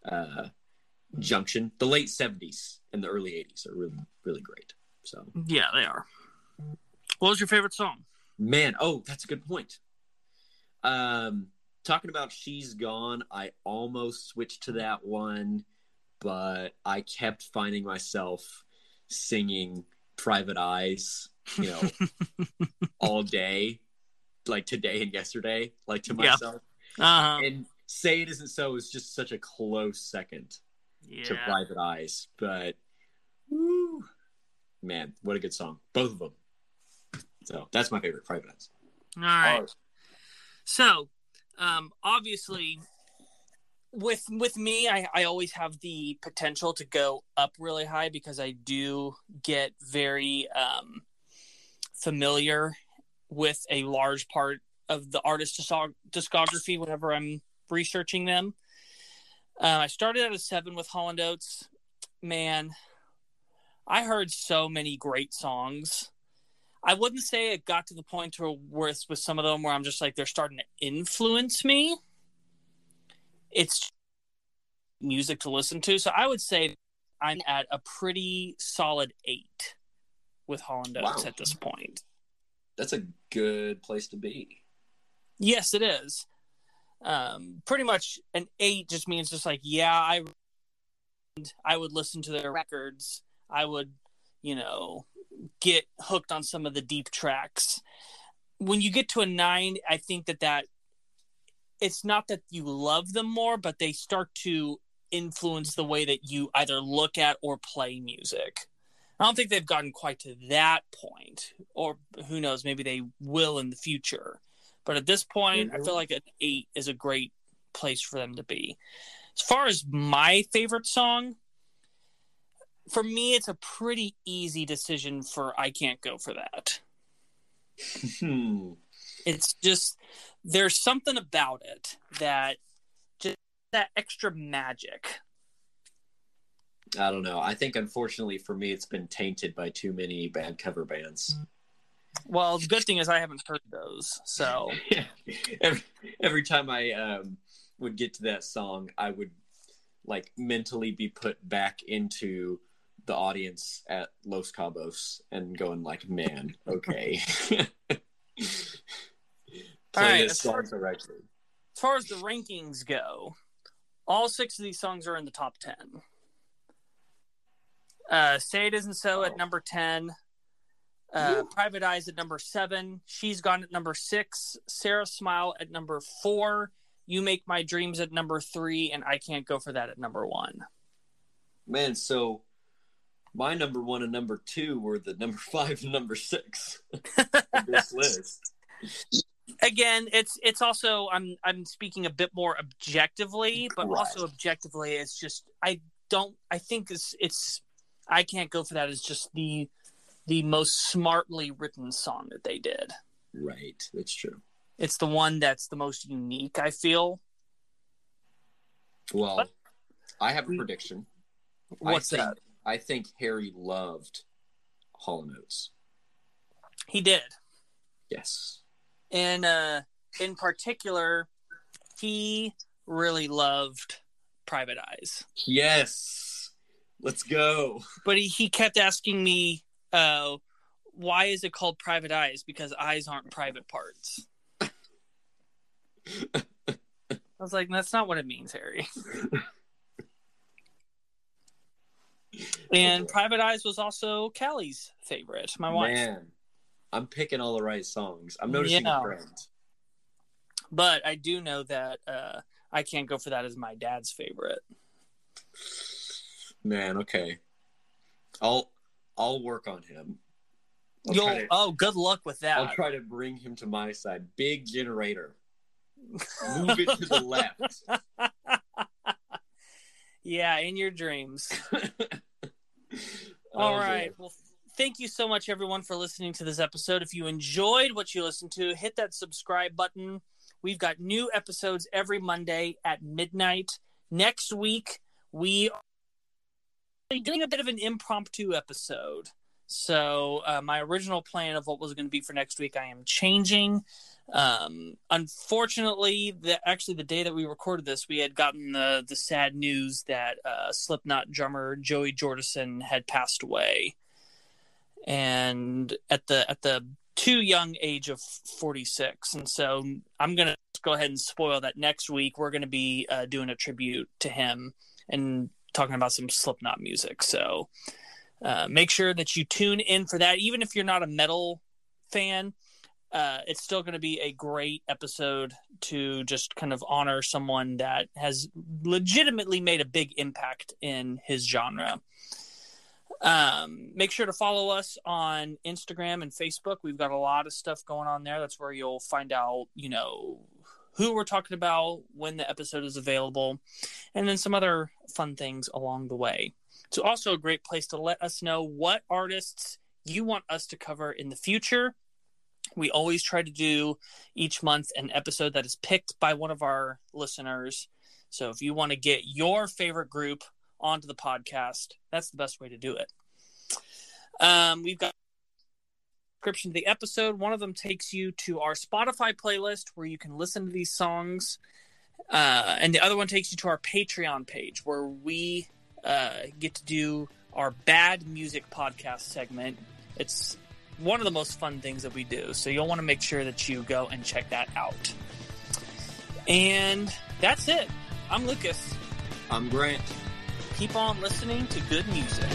uh, junction. The late 70s and the early 80s are really really great. So Yeah, they are. What was your favorite song? man, oh, that's a good point. Um, talking about she's gone, I almost switched to that one, but I kept finding myself singing "Private Eyes," you know, all day, like today and yesterday, like to Yeah. myself. Uh-huh. And "Say It Isn't So" is just such a close second to "Private Eyes," but woo, man, what a good song, both of them. So that's my favorite, "Private Eyes." All right. So, um, obviously, with with me, I, I always have the potential to go up really high because I do get very um, familiar with a large part of the artist's discog- discography whenever I'm researching them. Uh, I started at a seven with Hall and Oates. Man, I heard so many great songs. I wouldn't say it got to the point to where it's with some of them where I'm just like they're starting to influence me. It's music to listen to, so I would say I'm at a pretty solid eight with Hall and Oates Wow. at this point. That's a good place to be. Yes, it is. Um, pretty much an eight just means just like yeah, I I would listen to their records. I would, you know, get hooked on some of the deep tracks. When you get to a nine, I think that that it's not that you love them more, but they start to influence the way that you either look at or play music. I don't think they've gotten quite to that point, or who knows, maybe they will in the future. But at this point, I feel like an eight is a great place for them to be. As far as my favorite song, for me, it's a pretty easy decision for I Can't Go For That. Hmm. It's just, there's something about it that just that extra magic. I don't know. I think unfortunately for me, it's been tainted by too many bad cover bands. Well, the good thing is I haven't heard those. So, every, every time I um, would get to that song, I would like mentally be put back into the audience at Los Cabos and going like, "Man, okay." All right, as far as- as far as the rankings go, all six of these songs are in the top 10. Uh, Say It Isn't So at number 10. Uh, Private Eyes at number seven. She's Gone at number six. Sara Smile at number four. You Make My Dreams at number three. And I Can't Go For That at number one. Man, so my number one and number two were the number five and number six of this list. Again, it's it's also I'm I'm speaking a bit more objectively, but Right. also objectively, it's just I don't I think it's it's I can't go for that as just the the most smartly written song that they did. Right, that's true. It's the one that's the most unique. I feel. Well, What? I have a prediction. What's I think, that? I think Harry loved Hall and Oates. He did, Yes. and uh, in particular, he really loved Private Eyes. Yes. Let's go. but he, he kept asking me uh why is it called private eyes because eyes aren't private parts i was like that's not what it means harry and private eyes was also callie's favorite my wife Man, I'm picking all the right songs. I'm noticing Yeah. a trend. but i do know that uh i can't go for that as my dad's favorite Man, okay. I'll I'll work on him. I'll You'll, to- oh good luck with that I'll try to bring him to my side. Big generator. Move it to the left. yeah in your dreams Oh, All right. boy. Well, thank you so much, everyone, for listening to this episode. If you enjoyed what you listened to, hit that subscribe button. We've got new episodes every Monday at midnight. Next week, we are doing a bit of an impromptu episode. So, uh, my original plan of what was going to be for next week, I am changing. Um, unfortunately, the actually the day that we recorded this, we had gotten the the sad news that uh, Slipknot drummer Joey Jordison had passed away, and at the at the too young age of forty six. And so I'm gonna go ahead and spoil that next week we're gonna be uh, doing a tribute to him and talking about some Slipknot music. So uh, make sure that you tune in for that, even if you're not a metal fan uh, it's still going to be a great episode to just kind of honor someone that has legitimately made a big impact in his genre. Um, make sure to follow us on Instagram and Facebook. We've got a lot of stuff going on there. That's where you'll find out, you know, who we're talking about, when the episode is available, and then some other fun things along the way. It's also a great place to let us know what artists you want us to cover in the future we always try to do each month an episode that is picked by one of our listeners. So if you want to get your favorite group onto the podcast, that's the best way to do it. Um, we've got description of the episode. One of them takes you to our Spotify playlist where you can listen to these songs, uh, and the other one takes you to our Patreon page where we uh, get to do our bad music podcast segment. It's one of the most fun things that we do. So you'll want to make sure that you go and check that out. And that's it. I'm Lucas. I'm Grant. Keep on listening to good music.